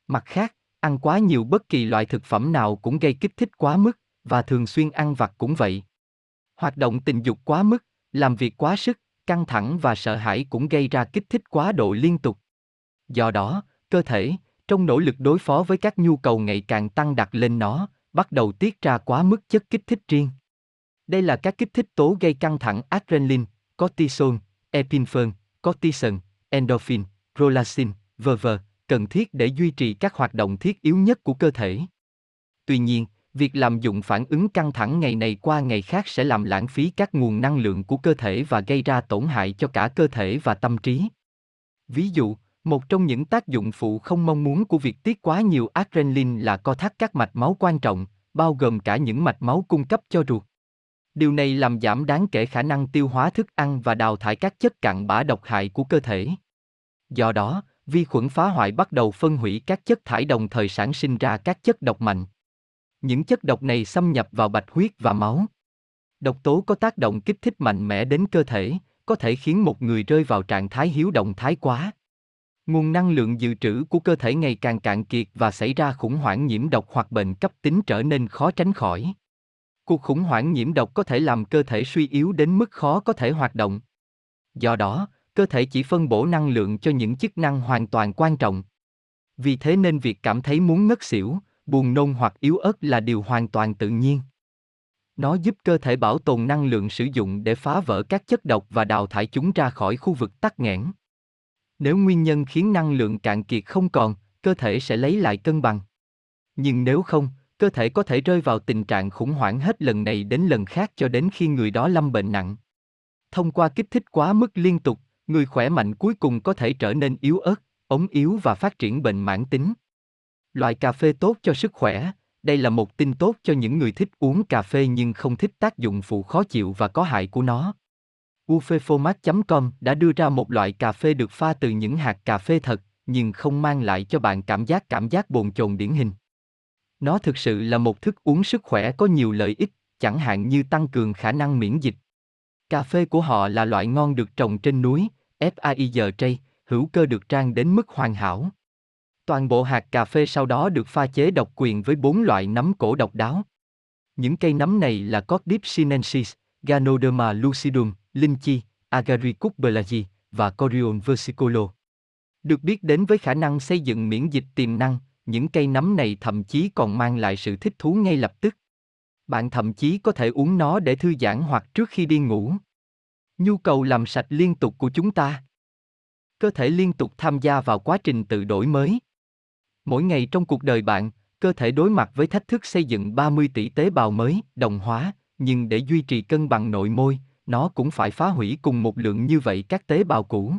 Mặt khác, ăn quá nhiều bất kỳ loại thực phẩm nào cũng gây kích thích quá mức, và thường xuyên ăn vặt cũng vậy. Hoạt động tình dục quá mức, làm việc quá sức, căng thẳng và sợ hãi cũng gây ra kích thích quá độ liên tục. Do đó, cơ thể, trong nỗ lực đối phó với các nhu cầu ngày càng tăng đặt lên nó, bắt đầu tiết ra quá mức chất kích thích riêng. Đây là các kích thích tố gây căng thẳng adrenaline, cortisol, epinephrine, cortisone, endorphin, prolactin, v.v. cần thiết để duy trì các hoạt động thiết yếu nhất của cơ thể. Tuy nhiên, việc làm dụng phản ứng căng thẳng ngày này qua ngày khác sẽ làm lãng phí các nguồn năng lượng của cơ thể và gây ra tổn hại cho cả cơ thể và tâm trí. Ví dụ, một trong những tác dụng phụ không mong muốn của việc tiết quá nhiều adrenaline là co thắt các mạch máu quan trọng, bao gồm cả những mạch máu cung cấp cho ruột. Điều này làm giảm đáng kể khả năng tiêu hóa thức ăn và đào thải các chất cặn bã độc hại của cơ thể. Do đó, vi khuẩn phá hoại bắt đầu phân hủy các chất thải đồng thời sản sinh ra các chất độc mạnh. Những chất độc này xâm nhập vào bạch huyết và máu. Độc tố có tác động kích thích mạnh mẽ đến cơ thể, có thể khiến một người rơi vào trạng thái hiếu động thái quá. Nguồn năng lượng dự trữ của cơ thể ngày càng cạn kiệt và xảy ra khủng hoảng nhiễm độc hoặc bệnh cấp tính trở nên khó tránh khỏi. Cuộc khủng hoảng nhiễm độc có thể làm cơ thể suy yếu đến mức khó có thể hoạt động. Do đó, cơ thể chỉ phân bổ năng lượng cho những chức năng hoàn toàn quan trọng. Vì thế nên việc cảm thấy muốn ngất xỉu, buồn nôn hoặc yếu ớt là điều hoàn toàn tự nhiên. Nó giúp cơ thể bảo tồn năng lượng sử dụng để phá vỡ các chất độc và đào thải chúng ra khỏi khu vực tắc nghẽn. Nếu nguyên nhân khiến năng lượng cạn kiệt không còn, cơ thể sẽ lấy lại cân bằng. Nhưng nếu không, cơ thể có thể rơi vào tình trạng khủng hoảng hết lần này đến lần khác cho đến khi người đó lâm bệnh nặng. Thông qua kích thích quá mức liên tục, người khỏe mạnh cuối cùng có thể trở nên yếu ớt, ống yếu và phát triển bệnh mãn tính. Loại cà phê tốt cho sức khỏe, đây là một tin tốt cho những người thích uống cà phê nhưng không thích tác dụng phụ khó chịu và có hại của nó. Ufeformat.com đã đưa ra một loại cà phê được pha từ những hạt cà phê thật, nhưng không mang lại cho bạn cảm giác cảm giác bồn chồn điển hình. Nó thực sự là một thức uống sức khỏe có nhiều lợi ích, chẳng hạn như tăng cường khả năng miễn dịch. Cà phê của họ là loại ngon được trồng trên núi, FAIZ hữu cơ được trang đến mức hoàn hảo. Toàn bộ hạt cà phê sau đó được pha chế độc quyền với bốn loại nấm cổ độc đáo. Những cây nấm này là Cordip sinensis, Ganoderma lucidum, Linh Chi, Agaricus belagi và Corion versicolor. Được biết đến với khả năng xây dựng miễn dịch tiềm năng, những cây nấm này thậm chí còn mang lại sự thích thú ngay lập tức. Bạn thậm chí có thể uống nó để thư giãn hoặc trước khi đi ngủ. Nhu cầu làm sạch liên tục của chúng ta. Cơ thể liên tục tham gia vào quá trình tự đổi mới. Mỗi ngày trong cuộc đời bạn, cơ thể đối mặt với thách thức xây dựng 30 tỷ tế bào mới, đồng hóa, nhưng để duy trì cân bằng nội môi, nó cũng phải phá hủy cùng một lượng như vậy các tế bào cũ.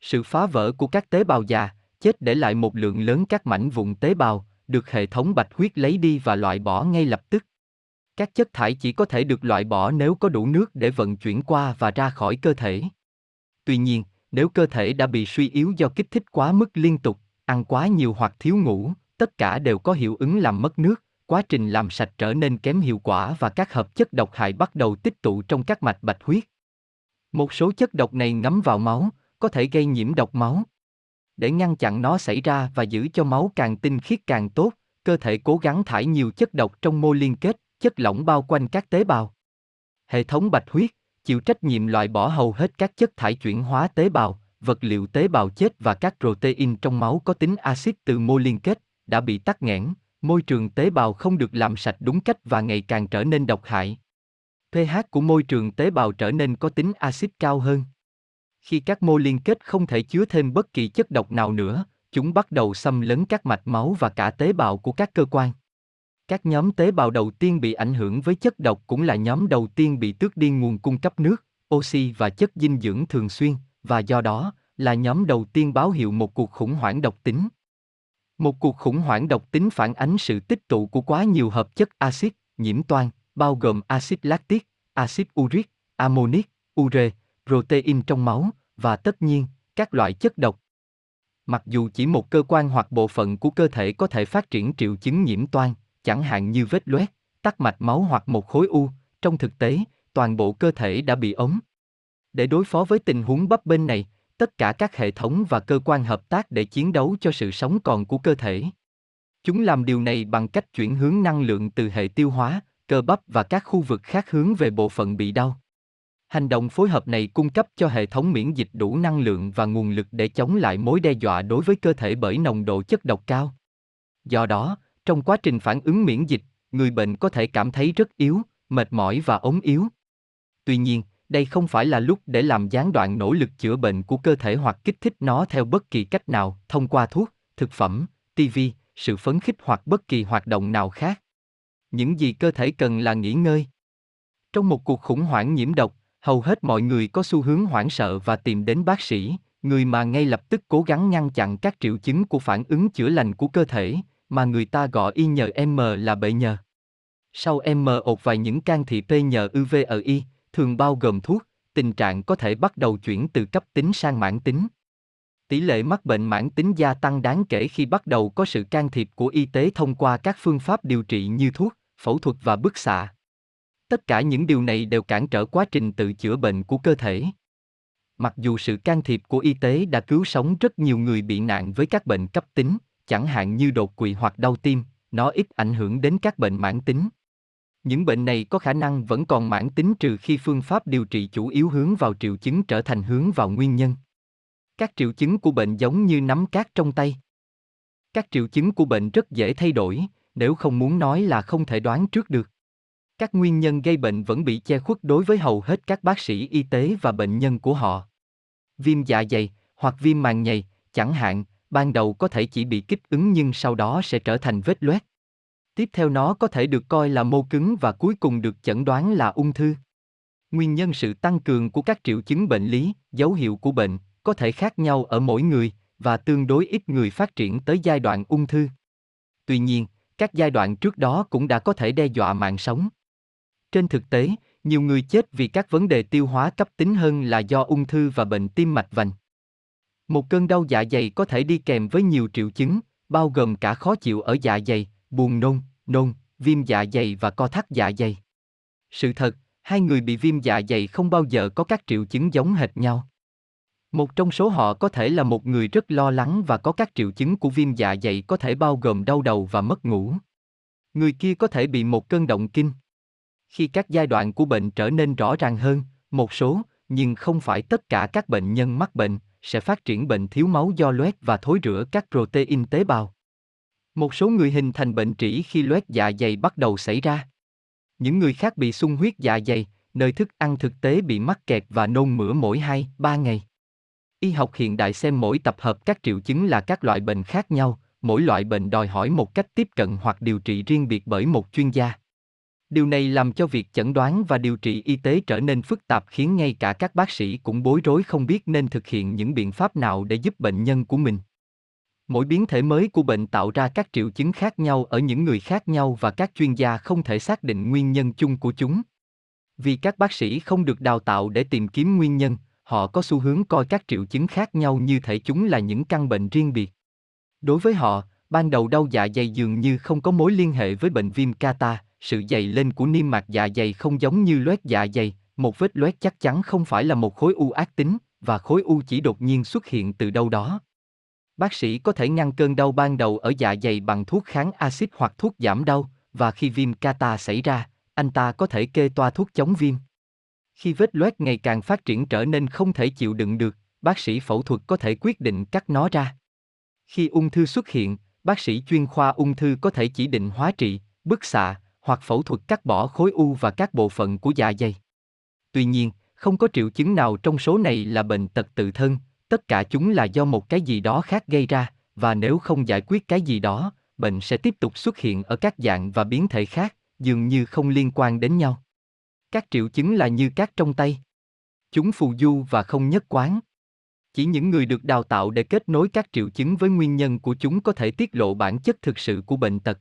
Sự phá vỡ của các tế bào già, chết để lại một lượng lớn các mảnh vụn tế bào, được hệ thống bạch huyết lấy đi và loại bỏ ngay lập tức. Các chất thải chỉ có thể được loại bỏ nếu có đủ nước để vận chuyển qua và ra khỏi cơ thể. Tuy nhiên, nếu cơ thể đã bị suy yếu do kích thích quá mức liên tục, ăn quá nhiều hoặc thiếu ngủ, tất cả đều có hiệu ứng làm mất nước, quá trình làm sạch trở nên kém hiệu quả và các hợp chất độc hại bắt đầu tích tụ trong các mạch bạch huyết. Một số chất độc này ngấm vào máu, có thể gây nhiễm độc máu. Để ngăn chặn nó xảy ra và giữ cho máu càng tinh khiết càng tốt, cơ thể cố gắng thải nhiều chất độc trong mô liên kết, chất lỏng bao quanh các tế bào. Hệ thống bạch huyết chịu trách nhiệm loại bỏ hầu hết các chất thải chuyển hóa tế bào, vật liệu tế bào chết và các protein trong máu có tính axit từ mô liên kết đã bị tắc nghẽn, môi trường tế bào không được làm sạch đúng cách và ngày càng trở nên độc hại. pH của môi trường tế bào trở nên có tính axit cao hơn. Khi các mô liên kết không thể chứa thêm bất kỳ chất độc nào nữa, chúng bắt đầu xâm lấn các mạch máu và cả tế bào của các cơ quan. Các nhóm tế bào đầu tiên bị ảnh hưởng với chất độc cũng là nhóm đầu tiên bị tước đi nguồn cung cấp nước, oxy và chất dinh dưỡng thường xuyên, và do đó, là nhóm đầu tiên báo hiệu một cuộc khủng hoảng độc tính. Một cuộc khủng hoảng độc tính phản ánh sự tích tụ của quá nhiều hợp chất axit, nhiễm toan, bao gồm axit lactic, axit uric, ammonic, ure, protein trong máu, và tất nhiên, các loại chất độc. Mặc dù chỉ một cơ quan hoặc bộ phận của cơ thể có thể phát triển triệu chứng nhiễm toan, chẳng hạn như vết loét, tắc mạch máu hoặc một khối u, trong thực tế, toàn bộ cơ thể đã bị ống. Để đối phó với tình huống bấp bênh này, tất cả các hệ thống và cơ quan hợp tác để chiến đấu cho sự sống còn của cơ thể. Chúng làm điều này bằng cách chuyển hướng năng lượng từ hệ tiêu hóa, cơ bắp và các khu vực khác hướng về bộ phận bị đau. Hành động phối hợp này cung cấp cho hệ thống miễn dịch đủ năng lượng và nguồn lực để chống lại mối đe dọa đối với cơ thể bởi nồng độ chất độc cao. Do đó, trong quá trình phản ứng miễn dịch, người bệnh có thể cảm thấy rất yếu, mệt mỏi và ốm yếu. Tuy nhiên, đây không phải là lúc để làm gián đoạn nỗ lực chữa bệnh của cơ thể hoặc kích thích nó theo bất kỳ cách nào, thông qua thuốc, thực phẩm, TV, sự phấn khích hoặc bất kỳ hoạt động nào khác. Những gì cơ thể cần là nghỉ ngơi. Trong một cuộc khủng hoảng nhiễm độc, hầu hết mọi người có xu hướng hoảng sợ và tìm đến bác sĩ, người mà ngay lập tức cố gắng ngăn chặn các triệu chứng của phản ứng chữa lành của cơ thể, mà người ta gọi y nhờ M là bệnh nhờ. Sau M ột vài những can thiệp P nhờ UV ở y, thường bao gồm thuốc, tình trạng có thể bắt đầu chuyển từ cấp tính sang mãn tính. Tỷ lệ mắc bệnh mãn tính gia tăng đáng kể khi bắt đầu có sự can thiệp của y tế thông qua các phương pháp điều trị như thuốc, phẫu thuật và bức xạ. Tất cả những điều này đều cản trở quá trình tự chữa bệnh của cơ thể. Mặc dù sự can thiệp của y tế đã cứu sống rất nhiều người bị nạn với các bệnh cấp tính, chẳng hạn như đột quỵ hoặc đau tim, nó ít ảnh hưởng đến các bệnh mãn tính. Những bệnh này có khả năng vẫn còn mãn tính trừ khi phương pháp điều trị chủ yếu hướng vào triệu chứng trở thành hướng vào nguyên nhân. Các triệu chứng của bệnh giống như nắm cát trong tay. Các triệu chứng của bệnh rất dễ thay đổi, nếu không muốn nói là không thể đoán trước được. Các nguyên nhân gây bệnh vẫn bị che khuất đối với hầu hết các bác sĩ y tế và bệnh nhân của họ. Viêm dạ dày hoặc viêm màng nhầy, chẳng hạn, ban đầu có thể chỉ bị kích ứng nhưng sau đó sẽ trở thành vết loét. Tiếp theo nó có thể được coi là mô cứng và cuối cùng được chẩn đoán là ung thư. Nguyên nhân sự tăng cường của các triệu chứng bệnh lý, dấu hiệu của bệnh, có thể khác nhau ở mỗi người và tương đối ít người phát triển tới giai đoạn ung thư. Tuy nhiên, các giai đoạn trước đó cũng đã có thể đe dọa mạng sống. Trên thực tế, nhiều người chết vì các vấn đề tiêu hóa cấp tính hơn là do ung thư và bệnh tim mạch vành. Một cơn đau dạ dày có thể đi kèm với nhiều triệu chứng, bao gồm cả khó chịu ở dạ dày, buồn nôn, nôn, viêm dạ dày và co thắt dạ dày. Sự thật, hai người bị viêm dạ dày không bao giờ có các triệu chứng giống hệt nhau. Một trong số họ có thể là một người rất lo lắng và có các triệu chứng của viêm dạ dày có thể bao gồm đau đầu và mất ngủ. Người kia có thể bị một cơn động kinh. Khi các giai đoạn của bệnh trở nên rõ ràng hơn, một số, nhưng không phải tất cả các bệnh nhân mắc bệnh, sẽ phát triển bệnh thiếu máu do loét và thối rữa các protein tế bào. Một số người hình thành bệnh trĩ khi loét dạ dày bắt đầu xảy ra. Những người khác bị sung huyết dạ dày, nơi thức ăn thực tế bị mắc kẹt và nôn mửa mỗi 2, 3 ngày. Y học hiện đại xem mỗi tập hợp các triệu chứng là các loại bệnh khác nhau, mỗi loại bệnh đòi hỏi một cách tiếp cận hoặc điều trị riêng biệt bởi một chuyên gia. Điều này làm cho việc chẩn đoán và điều trị y tế trở nên phức tạp khiến ngay cả các bác sĩ cũng bối rối không biết nên thực hiện những biện pháp nào để giúp bệnh nhân của mình. Mỗi biến thể mới của bệnh tạo ra các triệu chứng khác nhau ở những người khác nhau và các chuyên gia không thể xác định nguyên nhân chung của chúng. Vì các bác sĩ không được đào tạo để tìm kiếm nguyên nhân, họ có xu hướng coi các triệu chứng khác nhau như thể chúng là những căn bệnh riêng biệt. Đối với họ, ban đầu đau dạ dày dường như không có mối liên hệ với bệnh viêm kata, sự dày lên của niêm mạc dạ dày không giống như loét dạ dày, một vết loét chắc chắn không phải là một khối u ác tính, và khối u chỉ đột nhiên xuất hiện từ đâu đó. Bác sĩ có thể ngăn cơn đau ban đầu ở dạ dày bằng thuốc kháng axit hoặc thuốc giảm đau, và khi viêm kata xảy ra, anh ta có thể kê toa thuốc chống viêm. Khi vết loét ngày càng phát triển trở nên không thể chịu đựng được, bác sĩ phẫu thuật có thể quyết định cắt nó ra. Khi ung thư xuất hiện, bác sĩ chuyên khoa ung thư có thể chỉ định hóa trị, bức xạ, hoặc phẫu thuật cắt bỏ khối u và các bộ phận của dạ dày. Tuy nhiên, không có triệu chứng nào trong số này là bệnh tật tự thân, tất cả chúng là do một cái gì đó khác gây ra, và nếu không giải quyết cái gì đó, bệnh sẽ tiếp tục xuất hiện ở các dạng và biến thể khác, dường như không liên quan đến nhau. Các triệu chứng là như cát trong tay. Chúng phù du và không nhất quán. Chỉ những người được đào tạo để kết nối các triệu chứng với nguyên nhân của chúng có thể tiết lộ bản chất thực sự của bệnh tật.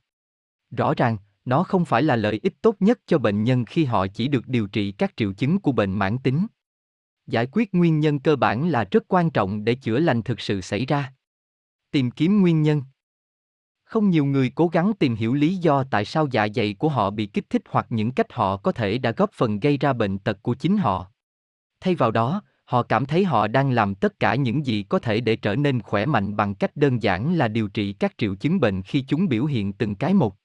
Rõ ràng, nó không phải là lợi ích tốt nhất cho bệnh nhân khi họ chỉ được điều trị các triệu chứng của bệnh mãn tính giải quyết nguyên nhân cơ bản là rất quan trọng để chữa lành thực sự xảy ra tìm kiếm nguyên nhân Không nhiều người cố gắng tìm hiểu lý do tại sao dạ dày của họ bị kích thích hoặc những cách họ có thể đã góp phần gây ra bệnh tật của chính họ. Thay vào đó, họ cảm thấy họ đang làm tất cả những gì có thể để trở nên khỏe mạnh bằng cách đơn giản là điều trị các triệu chứng bệnh khi chúng biểu hiện từng cái một.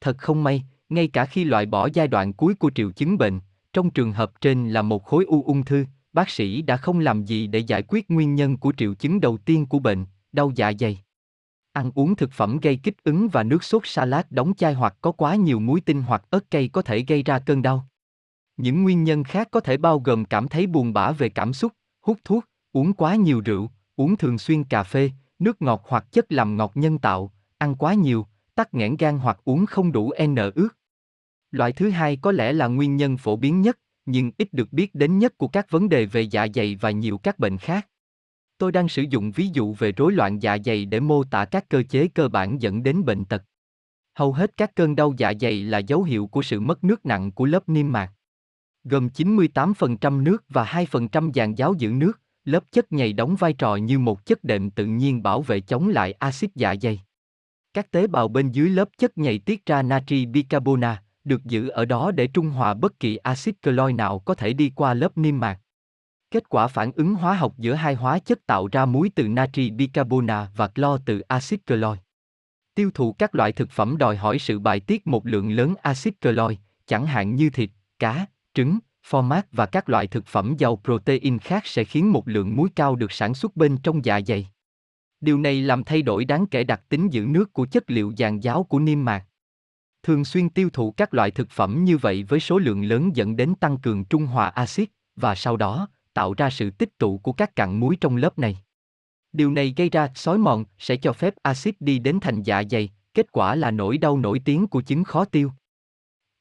Thật không may, ngay cả khi loại bỏ giai đoạn cuối của triệu chứng bệnh, trong trường hợp trên là một khối u ung thư, bác sĩ đã không làm gì để giải quyết nguyên nhân của triệu chứng đầu tiên của bệnh, đau dạ dày. Ăn uống thực phẩm gây kích ứng và nước sốt salad đóng chai hoặc có quá nhiều muối tinh hoặc ớt cay có thể gây ra cơn đau. Những nguyên nhân khác có thể bao gồm cảm thấy buồn bã về cảm xúc, hút thuốc, uống quá nhiều rượu, uống thường xuyên cà phê, nước ngọt hoặc chất làm ngọt nhân tạo, ăn quá nhiều, tắc nghẽn gan hoặc uống không đủ N ướt. Loại thứ hai có lẽ là nguyên nhân phổ biến nhất, nhưng ít được biết đến nhất của các vấn đề về dạ dày và nhiều các bệnh khác. Tôi đang sử dụng ví dụ về rối loạn dạ dày để mô tả các cơ chế cơ bản dẫn đến bệnh tật. Hầu hết các cơn đau dạ dày là dấu hiệu của sự mất nước nặng của lớp niêm mạc. Gồm 98% nước và 2% dàn giáo giữ nước, lớp chất nhầy đóng vai trò như một chất đệm tự nhiên bảo vệ chống lại axit dạ dày. Các tế bào bên dưới lớp chất nhầy tiết ra natri bicarbonate, được giữ ở đó để trung hòa bất kỳ axit cloi nào có thể đi qua lớp niêm mạc. Kết quả phản ứng hóa học giữa hai hóa chất tạo ra muối từ natri bicarbona và clo từ axit cloi. Tiêu thụ các loại thực phẩm đòi hỏi sự bài tiết một lượng lớn axit cloi, chẳng hạn như thịt, cá, trứng, format và các loại thực phẩm giàu protein khác sẽ khiến một lượng muối cao được sản xuất bên trong dạ dày. Điều này làm thay đổi đáng kể đặc tính giữ nước của chất liệu dàn giáo của niêm mạc. Thường xuyên tiêu thụ các loại thực phẩm như vậy với số lượng lớn dẫn đến tăng cường trung hòa axit và sau đó tạo ra sự tích tụ của các cặn muối trong lớp này. Điều này gây ra xói mòn sẽ cho phép axit đi đến thành dạ dày, kết quả là nỗi đau nổi tiếng của chứng khó tiêu.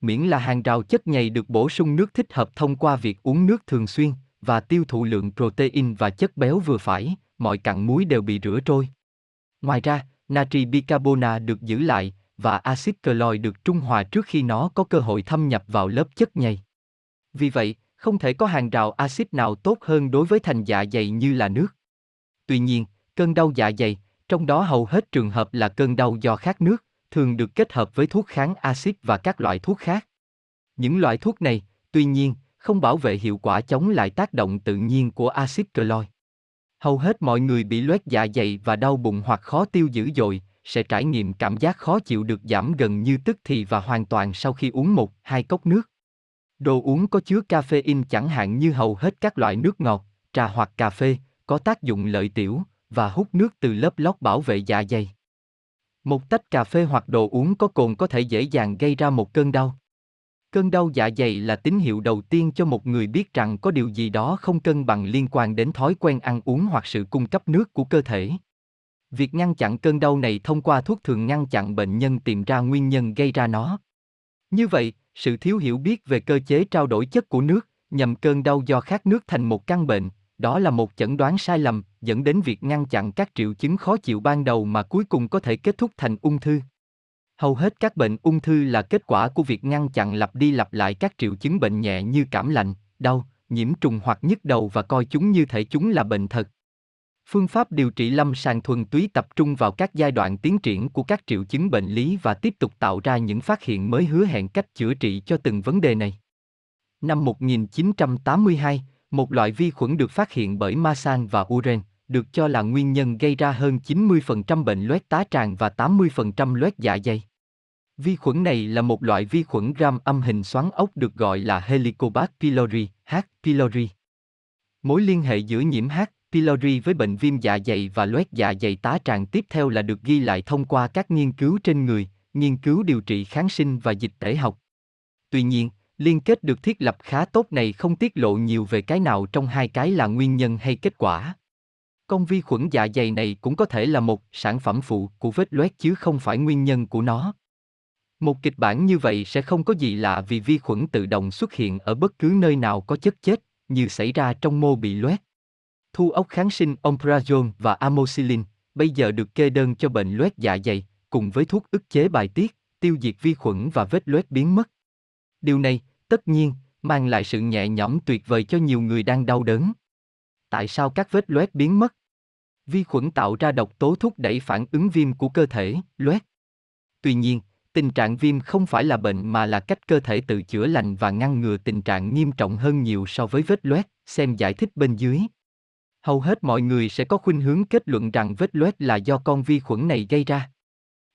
Miễn là hàng rào chất nhầy được bổ sung nước thích hợp thông qua việc uống nước thường xuyên và tiêu thụ lượng protein và chất béo vừa phải, mọi cặn muối đều bị rửa trôi. Ngoài ra, natri bicarbona được giữ lại và axit cloi được trung hòa trước khi nó có cơ hội thâm nhập vào lớp chất nhầy. Vì vậy, không thể có hàng rào axit nào tốt hơn đối với thành dạ dày như là nước. Tuy nhiên, cơn đau dạ dày, trong đó hầu hết trường hợp là cơn đau do khát nước, thường được kết hợp với thuốc kháng axit và các loại thuốc khác. Những loại thuốc này, tuy nhiên, không bảo vệ hiệu quả chống lại tác động tự nhiên của axit cloi. Hầu hết mọi người bị loét dạ dày và đau bụng hoặc khó tiêu dữ dội, sẽ trải nghiệm cảm giác khó chịu được giảm gần như tức thì và hoàn toàn sau khi uống một, hai cốc nước. Đồ uống có chứa caffeine chẳng hạn như hầu hết các loại nước ngọt, trà hoặc cà phê, có tác dụng lợi tiểu và hút nước từ lớp lót bảo vệ dạ dày. Một tách cà phê hoặc đồ uống có cồn có thể dễ dàng gây ra một cơn đau. Cơn đau dạ dày là tín hiệu đầu tiên cho một người biết rằng có điều gì đó không cân bằng liên quan đến thói quen ăn uống hoặc sự cung cấp nước của cơ thể. Việc ngăn chặn cơn đau này thông qua thuốc thường ngăn chặn bệnh nhân tìm ra nguyên nhân gây ra nó. Như vậy, sự thiếu hiểu biết về cơ chế trao đổi chất của nước, nhằm cơn đau do khát nước thành một căn bệnh, đó là một chẩn đoán sai lầm, dẫn đến việc ngăn chặn các triệu chứng khó chịu ban đầu mà cuối cùng có thể kết thúc thành ung thư. Hầu hết các bệnh ung thư là kết quả của việc ngăn chặn lặp đi lặp lại các triệu chứng bệnh nhẹ như cảm lạnh, đau, nhiễm trùng hoặc nhức đầu và coi chúng như thể chúng là bệnh thật. Phương pháp điều trị lâm sàng thuần túy tập trung vào các giai đoạn tiến triển của các triệu chứng bệnh lý và tiếp tục tạo ra những phát hiện mới hứa hẹn cách chữa trị cho từng vấn đề này. Năm 1982, một loại vi khuẩn được phát hiện bởi Masan và Uren, được cho là nguyên nhân gây ra hơn 90% bệnh loét tá tràng và 80% loét dạ dày. Vi khuẩn này là một loại vi khuẩn gram âm hình xoắn ốc được gọi là Helicobacter pylori, H. pylori. Mối liên hệ giữa nhiễm H pylori với bệnh viêm dạ dày và loét dạ dày tá tràng tiếp theo là được ghi lại thông qua các nghiên cứu trên người, nghiên cứu điều trị kháng sinh và dịch tễ học. Tuy nhiên, liên kết được thiết lập khá tốt này không tiết lộ nhiều về cái nào trong hai cái là nguyên nhân hay kết quả. Con vi khuẩn dạ dày này cũng có thể là một sản phẩm phụ của vết loét chứ không phải nguyên nhân của nó. Một kịch bản như vậy sẽ không có gì lạ vì vi khuẩn tự động xuất hiện ở bất cứ nơi nào có chất chết, như xảy ra trong mô bị loét. Thu ốc kháng sinh omeprazole và amoxicillin bây giờ được kê đơn cho bệnh loét dạ dày, cùng với thuốc ức chế bài tiết, tiêu diệt vi khuẩn và vết loét biến mất. Điều này, tất nhiên, mang lại sự nhẹ nhõm tuyệt vời cho nhiều người đang đau đớn. Tại sao các vết loét biến mất? Vi khuẩn tạo ra độc tố thúc đẩy phản ứng viêm của cơ thể, loét. Tuy nhiên, tình trạng viêm không phải là bệnh mà là cách cơ thể tự chữa lành và ngăn ngừa tình trạng nghiêm trọng hơn nhiều so với vết loét, xem giải thích bên dưới. Hầu hết mọi người sẽ có khuynh hướng kết luận rằng vết loét là do con vi khuẩn này gây ra.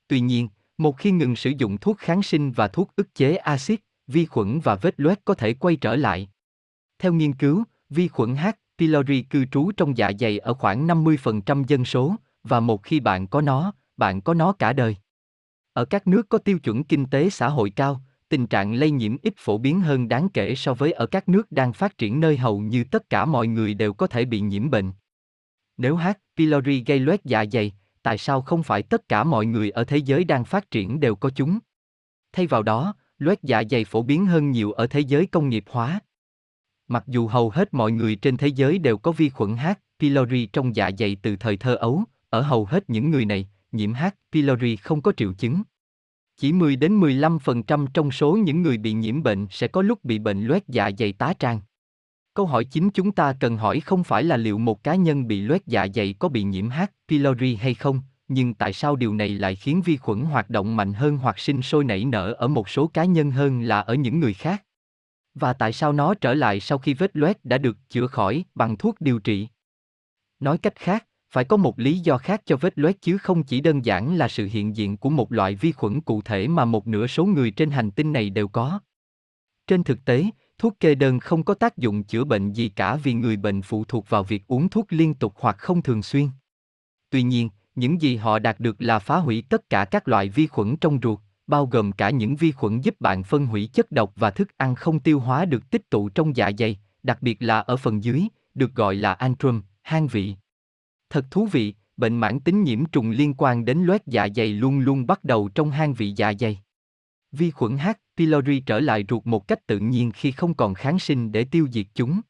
Tuy nhiên, một khi ngừng sử dụng thuốc kháng sinh và thuốc ức chế axit, vi khuẩn và vết loét có thể quay trở lại. Theo nghiên cứu, vi khuẩn H. pylori cư trú trong dạ dày ở khoảng 50% dân số, và một khi bạn có nó, bạn có nó cả đời. Ở các nước có tiêu chuẩn kinh tế xã hội cao, tình trạng lây nhiễm ít phổ biến hơn đáng kể so với ở các nước đang phát triển nơi hầu như tất cả mọi người đều có thể bị nhiễm bệnh. Nếu H. pylori gây loét dạ dày, tại sao không phải tất cả mọi người ở thế giới đang phát triển đều có chúng? Thay vào đó, loét dạ dày phổ biến hơn nhiều ở thế giới công nghiệp hóa. Mặc dù hầu hết mọi người trên thế giới đều có vi khuẩn H. pylori trong dạ dày từ thời thơ ấu, ở hầu hết những người này, nhiễm H. pylori không có triệu chứng. Chỉ 10 đến 15% trong số những người bị nhiễm bệnh sẽ có lúc bị bệnh loét dạ dày tá tràng. Câu hỏi chính chúng ta cần hỏi không phải là liệu một cá nhân bị loét dạ dày có bị nhiễm H. pylori hay không, nhưng tại sao điều này lại khiến vi khuẩn hoạt động mạnh hơn hoặc sinh sôi nảy nở ở một số cá nhân hơn là ở những người khác? Và tại sao nó trở lại sau khi vết loét đã được chữa khỏi bằng thuốc điều trị? Nói cách khác, phải có một lý do khác cho vết loét chứ không chỉ đơn giản là sự hiện diện của một loại vi khuẩn cụ thể mà một nửa số người trên hành tinh này đều có. Trên thực tế, thuốc kê đơn không có tác dụng chữa bệnh gì cả vì người bệnh phụ thuộc vào việc uống thuốc liên tục hoặc không thường xuyên. Tuy nhiên, những gì họ đạt được là phá hủy tất cả các loại vi khuẩn trong ruột, bao gồm cả những vi khuẩn giúp bạn phân hủy chất độc và thức ăn không tiêu hóa được tích tụ trong dạ dày, đặc biệt là ở phần dưới, được gọi là antrum, hang vị. Thật thú vị, bệnh mãn tính nhiễm trùng liên quan đến loét dạ dày luôn luôn bắt đầu trong hang vị dạ dày. Vi khuẩn H. pylori trở lại ruột một cách tự nhiên khi không còn kháng sinh để tiêu diệt chúng.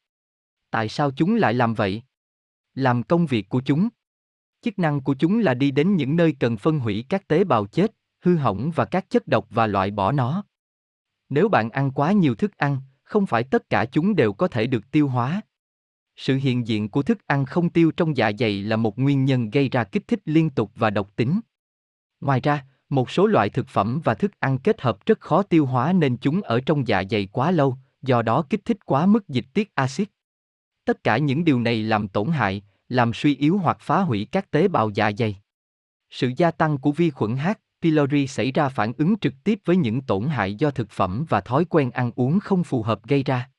Tại sao chúng lại làm vậy? Làm công việc của chúng. Chức năng của chúng là đi đến những nơi cần phân hủy các tế bào chết, hư hỏng và các chất độc và loại bỏ nó. Nếu bạn ăn quá nhiều thức ăn, không phải tất cả chúng đều có thể được tiêu hóa. Sự hiện diện của thức ăn không tiêu trong dạ dày là một nguyên nhân gây ra kích thích liên tục và độc tính. Ngoài ra, một số loại thực phẩm và thức ăn kết hợp rất khó tiêu hóa nên chúng ở trong dạ dày quá lâu, do đó kích thích quá mức dịch tiết axit. Tất cả những điều này làm tổn hại, làm suy yếu hoặc phá hủy các tế bào dạ dày. Sự gia tăng của vi khuẩn H. pylori xảy ra phản ứng trực tiếp với những tổn hại do thực phẩm và thói quen ăn uống không phù hợp gây ra.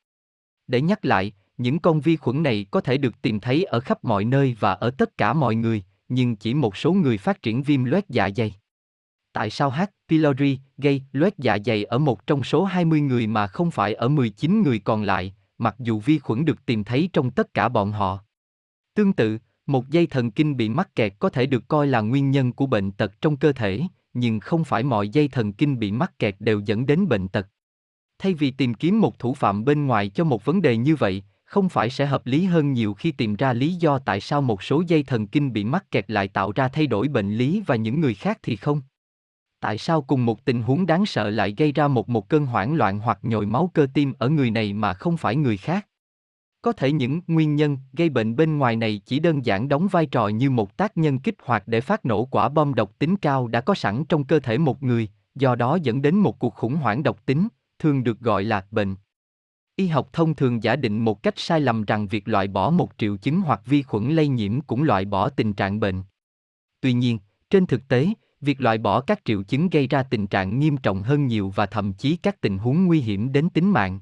Để nhắc lại, những con vi khuẩn này có thể được tìm thấy ở khắp mọi nơi và ở tất cả mọi người, nhưng chỉ một số người phát triển viêm loét dạ dày. Tại sao H. pylori gây loét dạ dày ở một trong số 20 người mà không phải ở 19 người còn lại, mặc dù vi khuẩn được tìm thấy trong tất cả bọn họ? Tương tự, một dây thần kinh bị mắc kẹt có thể được coi là nguyên nhân của bệnh tật trong cơ thể, nhưng không phải mọi dây thần kinh bị mắc kẹt đều dẫn đến bệnh tật. Thay vì tìm kiếm một thủ phạm bên ngoài cho một vấn đề như vậy, không phải sẽ hợp lý hơn nhiều khi tìm ra lý do tại sao một số dây thần kinh bị mắc kẹt lại tạo ra thay đổi bệnh lý và những người khác thì không? Tại sao cùng một tình huống đáng sợ lại gây ra một một cơn hoảng loạn hoặc nhồi máu cơ tim ở người này mà không phải người khác? Có thể những nguyên nhân gây bệnh bên ngoài này chỉ đơn giản đóng vai trò như một tác nhân kích hoạt để phát nổ quả bom độc tính cao đã có sẵn trong cơ thể một người, do đó dẫn đến một cuộc khủng hoảng độc tính, thường được gọi là bệnh. Y học thông thường giả định một cách sai lầm rằng việc loại bỏ một triệu chứng hoặc vi khuẩn lây nhiễm cũng loại bỏ tình trạng bệnh. Tuy nhiên, trên thực tế, việc loại bỏ các triệu chứng gây ra tình trạng nghiêm trọng hơn nhiều và thậm chí các tình huống nguy hiểm đến tính mạng.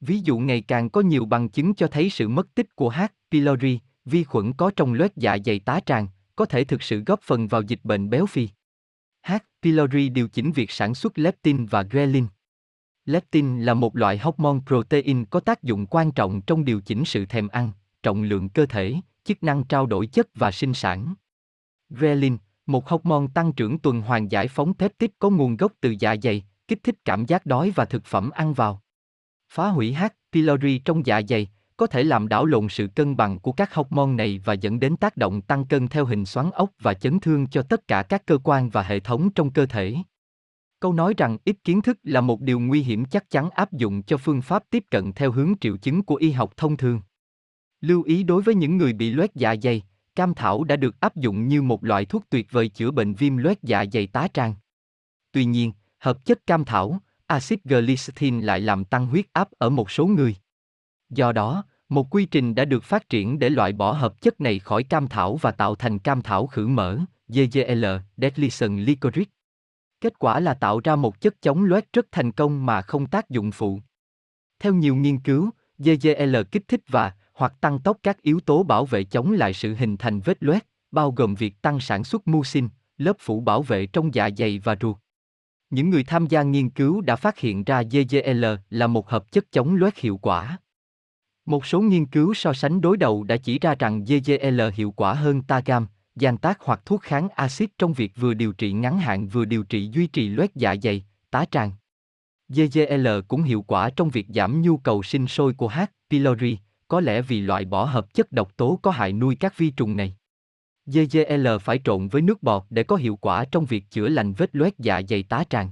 Ví dụ ngày càng có nhiều bằng chứng cho thấy sự mất tích của H. pylori, vi khuẩn có trong loét dạ dày tá tràng, có thể thực sự góp phần vào dịch bệnh béo phì. H. pylori điều chỉnh việc sản xuất leptin và ghrelin. Leptin là một loại hormone protein có tác dụng quan trọng trong điều chỉnh sự thèm ăn, trọng lượng cơ thể, chức năng trao đổi chất và sinh sản. Ghrelin, một hormone tăng trưởng tuần hoàn giải phóng peptide có nguồn gốc từ dạ dày, kích thích cảm giác đói và thực phẩm ăn vào. Phá hủy H. pylori trong dạ dày có thể làm đảo lộn sự cân bằng của các hormone này và dẫn đến tác động tăng cân theo hình xoắn ốc và chấn thương cho tất cả các cơ quan và hệ thống trong cơ thể. Câu nói rằng ít kiến thức là một điều nguy hiểm chắc chắn áp dụng cho phương pháp tiếp cận theo hướng triệu chứng của y học thông thường. Lưu ý đối với những người bị loét dạ dày, cam thảo đã được áp dụng như một loại thuốc tuyệt vời chữa bệnh viêm loét dạ dày tá tràng. Tuy nhiên, hợp chất cam thảo, axit glycine lại làm tăng huyết áp ở một số người. Do đó, một quy trình đã được phát triển để loại bỏ hợp chất này khỏi cam thảo và tạo thành cam thảo khử mỡ, DGL, Deadlison licorice. Kết quả là tạo ra một chất chống loét rất thành công mà không tác dụng phụ. Theo nhiều nghiên cứu, GGL kích thích và hoặc tăng tốc các yếu tố bảo vệ chống lại sự hình thành vết loét, bao gồm việc tăng sản xuất mucin, lớp phủ bảo vệ trong dạ dày và ruột. Những người tham gia nghiên cứu đã phát hiện ra GGL là một hợp chất chống loét hiệu quả. Một số nghiên cứu so sánh đối đầu đã chỉ ra rằng GGL hiệu quả hơn Tagam, gian tác hoặc thuốc kháng axit trong việc vừa điều trị ngắn hạn vừa điều trị duy trì loét dạ dày, tá tràng. GGL cũng hiệu quả trong việc giảm nhu cầu sinh sôi của H. pylori, có lẽ vì loại bỏ hợp chất độc tố có hại nuôi các vi trùng này. GGL phải trộn với nước bọt để có hiệu quả trong việc chữa lành vết loét dạ dày tá tràng.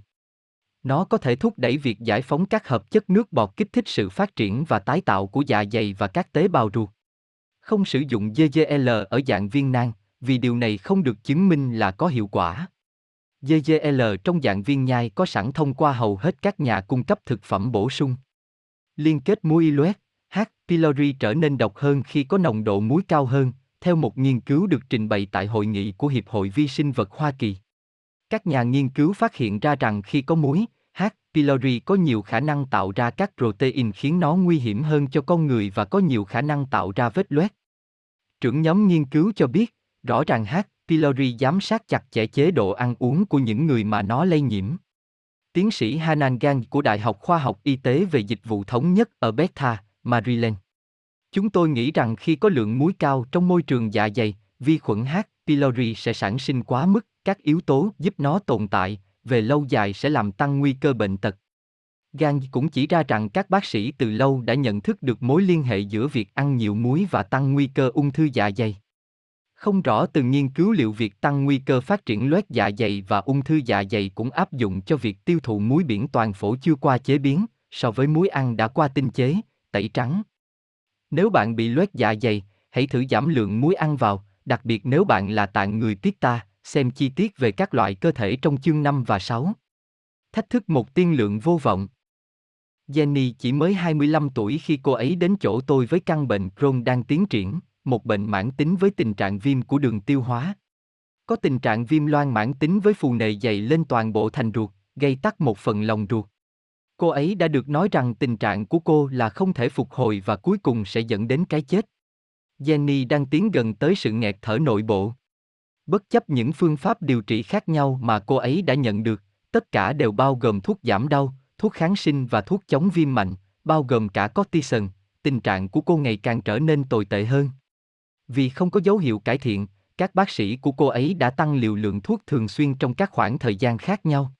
Nó có thể thúc đẩy việc giải phóng các hợp chất nước bọt kích thích sự phát triển và tái tạo của dạ dày và các tế bào ruột. Không sử dụng GGL ở dạng viên nang, vì điều này không được chứng minh là có hiệu quả. GGL trong dạng viên nhai có sẵn thông qua hầu hết các nhà cung cấp thực phẩm bổ sung. Liên kết muối loét, H. pylori trở nên độc hơn khi có nồng độ muối cao hơn, theo một nghiên cứu được trình bày tại hội nghị của Hiệp hội Vi sinh vật Hoa Kỳ. Các nhà nghiên cứu phát hiện ra rằng khi có muối, H. pylori có nhiều khả năng tạo ra các protein khiến nó nguy hiểm hơn cho con người và có nhiều khả năng tạo ra vết loét. Trưởng nhóm nghiên cứu cho biết, rõ ràng H. pylori giám sát chặt chẽ chế độ ăn uống của những người mà nó lây nhiễm. Tiến sĩ Hanan Gang của Đại học Khoa học Y tế về Dịch vụ Thống nhất ở Bethesda, Maryland. Chúng tôi nghĩ rằng khi có lượng muối cao trong môi trường dạ dày, vi khuẩn H. pylori sẽ sản sinh quá mức các yếu tố giúp nó tồn tại, về lâu dài sẽ làm tăng nguy cơ bệnh tật. Gan cũng chỉ ra rằng các bác sĩ từ lâu đã nhận thức được mối liên hệ giữa việc ăn nhiều muối và tăng nguy cơ ung thư dạ dày. Không rõ từ nghiên cứu liệu việc tăng nguy cơ phát triển loét dạ dày và ung thư dạ dày cũng áp dụng cho việc tiêu thụ muối biển toàn phổ chưa qua chế biến, so với muối ăn đã qua tinh chế, tẩy trắng. Nếu bạn bị loét dạ dày, hãy thử giảm lượng muối ăn vào, đặc biệt nếu bạn là tạng người tiết ta. xem chi tiết về các loại cơ thể trong chương 5 và 6. Thách thức một tiên lượng vô vọng. Jenny chỉ mới 25 tuổi khi cô ấy đến chỗ tôi với căn bệnh Crohn đang tiến triển, một bệnh mãn tính với tình trạng viêm của đường tiêu hóa. Có tình trạng viêm loang mãn tính với phù nề dày lên toàn bộ thành ruột, gây tắc một phần lòng ruột. Cô ấy đã được nói rằng tình trạng của cô là không thể phục hồi và cuối cùng sẽ dẫn đến cái chết. Jenny đang tiến gần tới sự nghẹt thở nội bộ. Bất chấp những phương pháp điều trị khác nhau mà cô ấy đã nhận được, tất cả đều bao gồm thuốc giảm đau, thuốc kháng sinh và thuốc chống viêm mạnh, bao gồm cả cortisone, tình trạng của cô ngày càng trở nên tồi tệ hơn. Vì không có dấu hiệu cải thiện, các bác sĩ của cô ấy đã tăng liều lượng thuốc thường xuyên trong các khoảng thời gian khác nhau.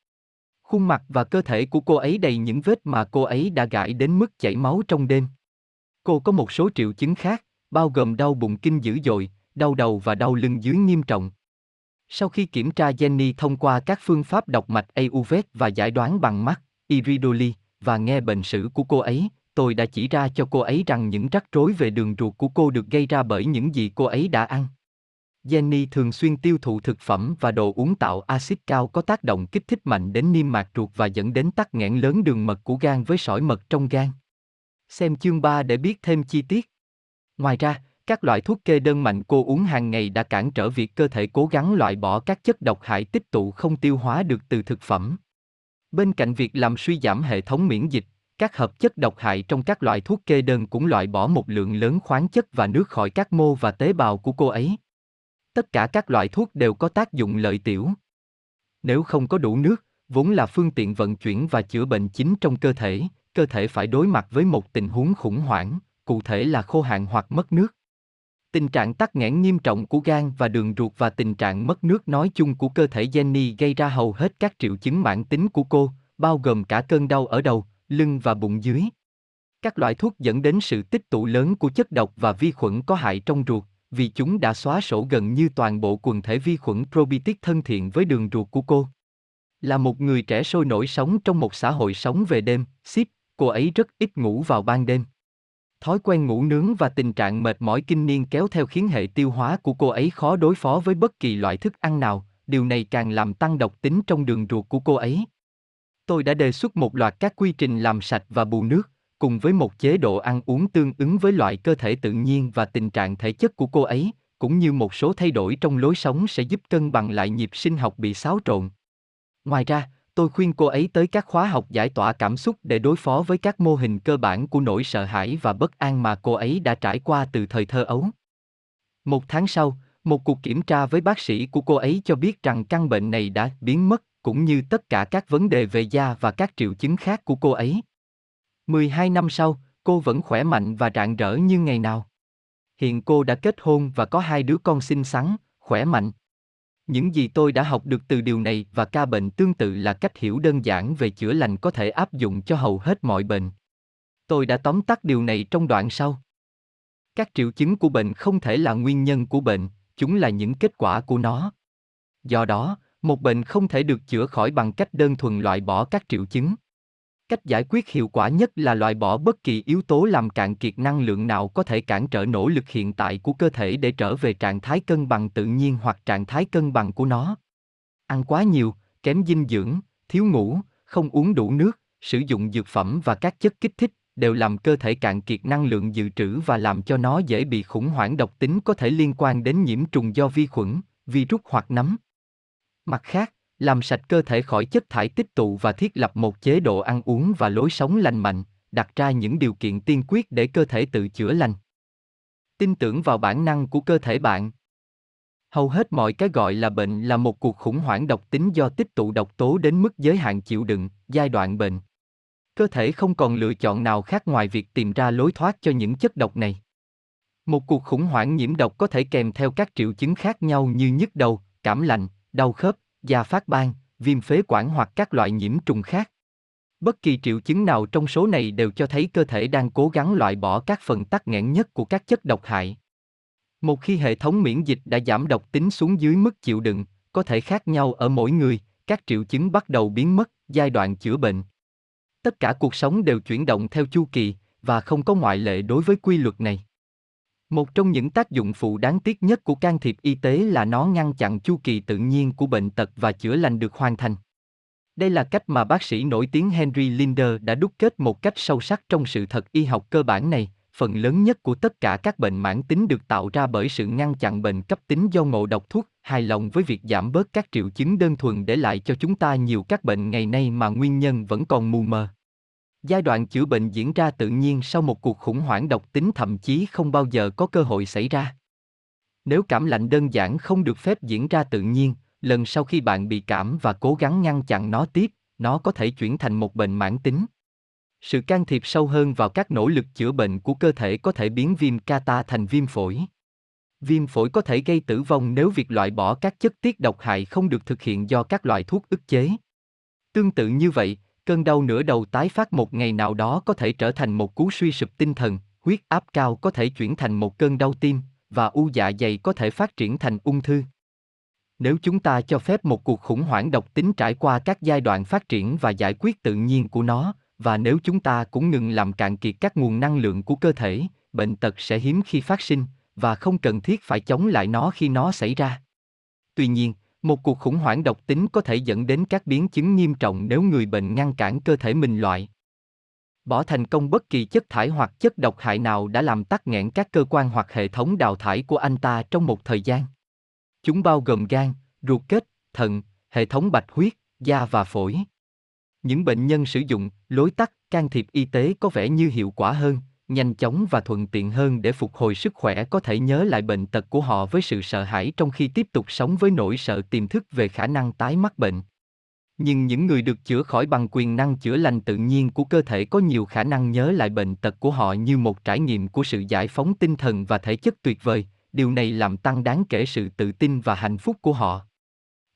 Khuôn mặt và cơ thể của cô ấy đầy những vết mà cô ấy đã gãi đến mức chảy máu trong đêm. Cô có một số triệu chứng khác, bao gồm đau bụng kinh dữ dội, đau đầu và đau lưng dưới nghiêm trọng. Sau khi kiểm tra Jenny thông qua các phương pháp đọc mạch AUVET và giải đoán bằng mắt, iridoli, và nghe bệnh sử của cô ấy, tôi đã chỉ ra cho cô ấy rằng những rắc rối về đường ruột của cô được gây ra bởi những gì cô ấy đã ăn. Jenny thường xuyên tiêu thụ thực phẩm và đồ uống tạo axit cao có tác động kích thích mạnh đến niêm mạc ruột và dẫn đến tắc nghẽn lớn đường mật của gan với sỏi mật trong gan. Xem chương 3 để biết thêm chi tiết. Ngoài ra, các loại thuốc kê đơn mạnh cô uống hàng ngày đã cản trở việc cơ thể cố gắng loại bỏ các chất độc hại tích tụ không tiêu hóa được từ thực phẩm. Bên cạnh việc làm suy giảm hệ thống miễn dịch, các hợp chất độc hại trong các loại thuốc kê đơn cũng loại bỏ một lượng lớn khoáng chất và nước khỏi các mô và tế bào của cô ấy. Tất cả các loại thuốc đều có tác dụng lợi tiểu. Nếu không có đủ nước, vốn là phương tiện vận chuyển và chữa bệnh chính trong cơ thể, cơ thể phải đối mặt với một tình huống khủng hoảng, cụ thể là khô hạn hoặc mất nước. Tình trạng tắc nghẽn nghiêm trọng của gan và đường ruột và tình trạng mất nước nói chung của cơ thể Jenny gây ra hầu hết các triệu chứng mãn tính của cô, bao gồm cả cơn đau ở đầu, lưng và bụng dưới. Các loại thuốc dẫn đến sự tích tụ lớn của chất độc và vi khuẩn có hại trong ruột, vì chúng đã xóa sổ gần như toàn bộ quần thể vi khuẩn probiotic thân thiện với đường ruột của cô. Là một người trẻ sôi nổi sống trong một xã hội sống về đêm, ship, cô ấy rất ít ngủ vào ban đêm. Thói quen ngủ nướng và tình trạng mệt mỏi kinh niên kéo theo khiến hệ tiêu hóa của cô ấy khó đối phó với bất kỳ loại thức ăn nào, điều này càng làm tăng độc tính trong đường ruột của cô ấy. Tôi đã đề xuất một loạt các quy trình làm sạch và bù nước, cùng với một chế độ ăn uống tương ứng với loại cơ thể tự nhiên và tình trạng thể chất của cô ấy, cũng như một số thay đổi trong lối sống sẽ giúp cân bằng lại nhịp sinh học bị xáo trộn. Ngoài ra, tôi khuyên cô ấy tới các khóa học giải tỏa cảm xúc để đối phó với các mô hình cơ bản của nỗi sợ hãi và bất an mà cô ấy đã trải qua từ thời thơ ấu. Một tháng sau, một cuộc kiểm tra với bác sĩ của cô ấy cho biết rằng căn bệnh này đã biến mất, cũng như tất cả các vấn đề về da và các triệu chứng khác của cô ấy. 12 năm sau, cô vẫn khỏe mạnh và rạng rỡ như ngày nào. Hiện cô đã kết hôn và có hai đứa con xinh xắn, khỏe mạnh. Những gì tôi đã học được từ điều này và ca bệnh tương tự là cách hiểu đơn giản về chữa lành có thể áp dụng cho hầu hết mọi bệnh. Tôi đã tóm tắt điều này trong đoạn sau. Các triệu chứng của bệnh không thể là nguyên nhân của bệnh, chúng là những kết quả của nó. Do đó, một bệnh không thể được chữa khỏi bằng cách đơn thuần loại bỏ các triệu chứng. Cách giải quyết hiệu quả nhất là loại bỏ bất kỳ yếu tố làm cạn kiệt năng lượng nào có thể cản trở nỗ lực hiện tại của cơ thể để trở về trạng thái cân bằng tự nhiên hoặc trạng thái cân bằng của nó. Ăn quá nhiều, kém dinh dưỡng, thiếu ngủ, không uống đủ nước, sử dụng dược phẩm và các chất kích thích đều làm cơ thể cạn kiệt năng lượng dự trữ và làm cho nó dễ bị khủng hoảng độc tính có thể liên quan đến nhiễm trùng do vi khuẩn, virus hoặc nấm. Mặt khác, làm sạch cơ thể khỏi chất thải tích tụ và thiết lập một chế độ ăn uống và lối sống lành mạnh, đặt ra những điều kiện tiên quyết để cơ thể tự chữa lành. Tin tưởng vào bản năng của cơ thể bạn. Hầu hết mọi cái gọi là bệnh là một cuộc khủng hoảng độc tính do tích tụ độc tố đến mức giới hạn chịu đựng, giai đoạn bệnh. Cơ thể không còn lựa chọn nào khác ngoài việc tìm ra lối thoát cho những chất độc này. Một cuộc khủng hoảng nhiễm độc có thể kèm theo các triệu chứng khác nhau như nhức đầu, cảm lạnh, đau khớp, da phát ban, viêm phế quản hoặc các loại nhiễm trùng khác. Bất kỳ triệu chứng nào trong số này đều cho thấy cơ thể đang cố gắng loại bỏ các phần tắc nghẽn nhất của các chất độc hại. Một khi hệ thống miễn dịch đã giảm độc tính xuống dưới mức chịu đựng, có thể khác nhau ở mỗi người, các triệu chứng bắt đầu biến mất, giai đoạn chữa bệnh. Tất cả cuộc sống đều chuyển động theo chu kỳ và không có ngoại lệ đối với quy luật này. Một trong những tác dụng phụ đáng tiếc nhất của can thiệp y tế là nó ngăn chặn chu kỳ tự nhiên của bệnh tật và chữa lành được hoàn thành. Đây là cách mà bác sĩ nổi tiếng Henry Linder đã đúc kết một cách sâu sắc trong sự thật y học cơ bản này. Phần lớn nhất của tất cả các bệnh mãn tính được tạo ra bởi sự ngăn chặn bệnh cấp tính do ngộ độc thuốc, hài lòng với việc giảm bớt các triệu chứng đơn thuần để lại cho chúng ta nhiều các bệnh ngày nay mà nguyên nhân vẫn còn mù mờ. Giai đoạn chữa bệnh diễn ra tự nhiên sau một cuộc khủng hoảng độc tính thậm chí không bao giờ có cơ hội xảy ra. Nếu cảm lạnh đơn giản không được phép diễn ra tự nhiên, lần sau khi bạn bị cảm và cố gắng ngăn chặn nó tiếp, nó có thể chuyển thành một bệnh mãn tính. Sự can thiệp sâu hơn vào các nỗ lực chữa bệnh của cơ thể có thể biến viêm kata thành viêm phổi. Viêm phổi có thể gây tử vong nếu việc loại bỏ các chất tiết độc hại không được thực hiện do các loại thuốc ức chế. Tương tự như vậy, Cơn đau nửa đầu tái phát một ngày nào đó có thể trở thành một cú suy sụp tinh thần, huyết áp cao có thể chuyển thành một cơn đau tim, và u dạ dày có thể phát triển thành ung thư. Nếu chúng ta cho phép một cuộc khủng hoảng độc tính trải qua các giai đoạn phát triển và giải quyết tự nhiên của nó, và nếu chúng ta cũng ngừng làm cạn kiệt các nguồn năng lượng của cơ thể, bệnh tật sẽ hiếm khi phát sinh, và không cần thiết phải chống lại nó khi nó xảy ra. Tuy nhiên, một cuộc khủng hoảng độc tính có thể dẫn đến các biến chứng nghiêm trọng nếu người bệnh ngăn cản cơ thể mình loại. Bỏ thành công bất kỳ chất thải hoặc chất độc hại nào đã làm tắc nghẽn các cơ quan hoặc hệ thống đào thải của anh ta trong một thời gian. Chúng bao gồm gan, ruột kết, thận, hệ thống bạch huyết, da và phổi. Những bệnh nhân sử dụng lối tắt can thiệp y tế có vẻ như hiệu quả hơn, nhanh chóng và thuận tiện hơn để phục hồi sức khỏe có thể nhớ lại bệnh tật của họ với sự sợ hãi trong khi tiếp tục sống với nỗi sợ tiềm thức về khả năng tái mắc bệnh. Nhưng những người được chữa khỏi bằng quyền năng chữa lành tự nhiên của cơ thể có nhiều khả năng nhớ lại bệnh tật của họ như một trải nghiệm của sự giải phóng tinh thần và thể chất tuyệt vời, điều này làm tăng đáng kể sự tự tin và hạnh phúc của họ.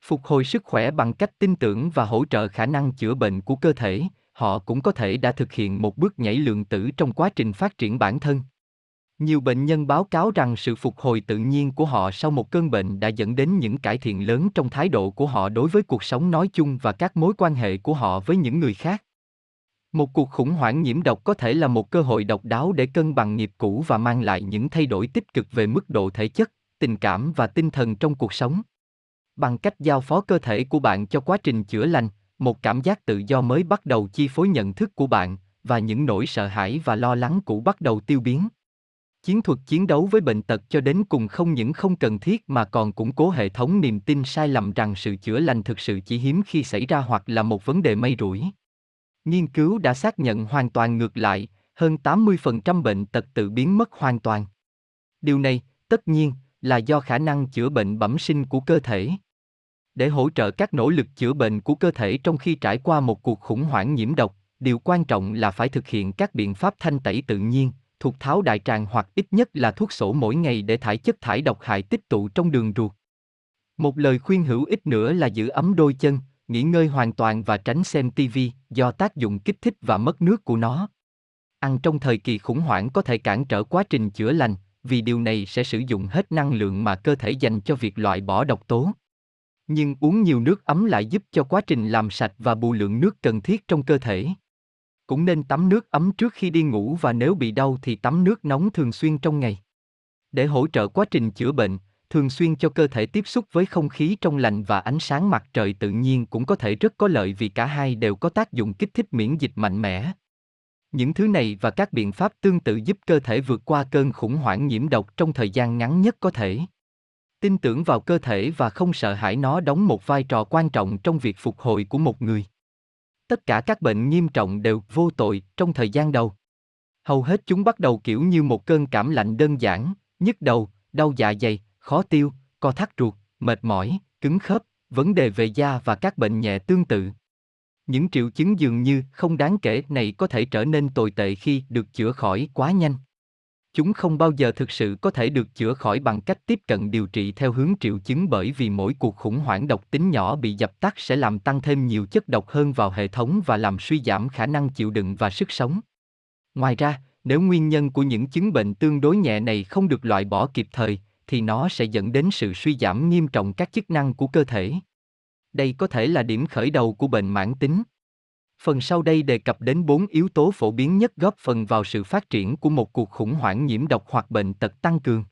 Phục hồi sức khỏe bằng cách tin tưởng và hỗ trợ khả năng chữa bệnh của cơ thể, họ cũng có thể đã thực hiện một bước nhảy lượng tử trong quá trình phát triển bản thân. Nhiều bệnh nhân báo cáo rằng sự phục hồi tự nhiên của họ sau một cơn bệnh đã dẫn đến những cải thiện lớn trong thái độ của họ đối với cuộc sống nói chung và các mối quan hệ của họ với những người khác. Một cuộc khủng hoảng nhiễm độc có thể là một cơ hội độc đáo để cân bằng nghiệp cũ và mang lại những thay đổi tích cực về mức độ thể chất, tình cảm và tinh thần trong cuộc sống. Bằng cách giao phó cơ thể của bạn cho quá trình chữa lành, một cảm giác tự do mới bắt đầu chi phối nhận thức của bạn, và những nỗi sợ hãi và lo lắng cũ bắt đầu tiêu biến. Chiến thuật chiến đấu với bệnh tật cho đến cùng không những không cần thiết mà còn củng cố hệ thống niềm tin sai lầm rằng sự chữa lành thực sự chỉ hiếm khi xảy ra hoặc là một vấn đề may rủi. Nghiên cứu đã xác nhận hoàn toàn ngược lại, hơn 80% bệnh tật tự biến mất hoàn toàn. Điều này, tất nhiên, là do khả năng chữa bệnh bẩm sinh của cơ thể. Để hỗ trợ các nỗ lực chữa bệnh của cơ thể trong khi trải qua một cuộc khủng hoảng nhiễm độc, điều quan trọng là phải thực hiện các biện pháp thanh tẩy tự nhiên, thuộc tháo đại tràng hoặc ít nhất là thuốc sổ mỗi ngày để thải chất thải độc hại tích tụ trong đường ruột. Một lời khuyên hữu ích nữa là giữ ấm đôi chân, nghỉ ngơi hoàn toàn và tránh xem TV do tác dụng kích thích và mất nước của nó. Ăn trong thời kỳ khủng hoảng có thể cản trở quá trình chữa lành, vì điều này sẽ sử dụng hết năng lượng mà cơ thể dành cho việc loại bỏ độc tố. Nhưng uống nhiều nước ấm lại giúp cho quá trình làm sạch và bù lượng nước cần thiết trong cơ thể. Cũng nên tắm nước ấm trước khi đi ngủ và nếu bị đau thì tắm nước nóng thường xuyên trong ngày. Để hỗ trợ quá trình chữa bệnh, thường xuyên cho cơ thể tiếp xúc với không khí trong lành và ánh sáng mặt trời tự nhiên cũng có thể rất có lợi vì cả hai đều có tác dụng kích thích miễn dịch mạnh mẽ. Những thứ này và các biện pháp tương tự giúp cơ thể vượt qua cơn khủng hoảng nhiễm độc trong thời gian ngắn nhất có thể. Tin tưởng vào cơ thể và không sợ hãi nó đóng một vai trò quan trọng trong việc phục hồi của một người. Tất cả các bệnh nghiêm trọng đều vô tội trong thời gian đầu. Hầu hết chúng bắt đầu kiểu như một cơn cảm lạnh đơn giản, nhức đầu, đau dạ dày, khó tiêu, co thắt ruột, mệt mỏi, cứng khớp, vấn đề về da và các bệnh nhẹ tương tự. Những triệu chứng dường như không đáng kể này có thể trở nên tồi tệ khi được chữa khỏi quá nhanh. Chúng không bao giờ thực sự có thể được chữa khỏi bằng cách tiếp cận điều trị theo hướng triệu chứng bởi vì mỗi cuộc khủng hoảng độc tính nhỏ bị dập tắt sẽ làm tăng thêm nhiều chất độc hơn vào hệ thống và làm suy giảm khả năng chịu đựng và sức sống. Ngoài ra, nếu nguyên nhân của những chứng bệnh tương đối nhẹ này không được loại bỏ kịp thời, thì nó sẽ dẫn đến sự suy giảm nghiêm trọng các chức năng của cơ thể. Đây có thể là điểm khởi đầu của bệnh mãn tính. Phần sau đây đề cập đến bốn yếu tố phổ biến nhất góp phần vào sự phát triển của một cuộc khủng hoảng nhiễm độc hoặc bệnh tật tăng cường.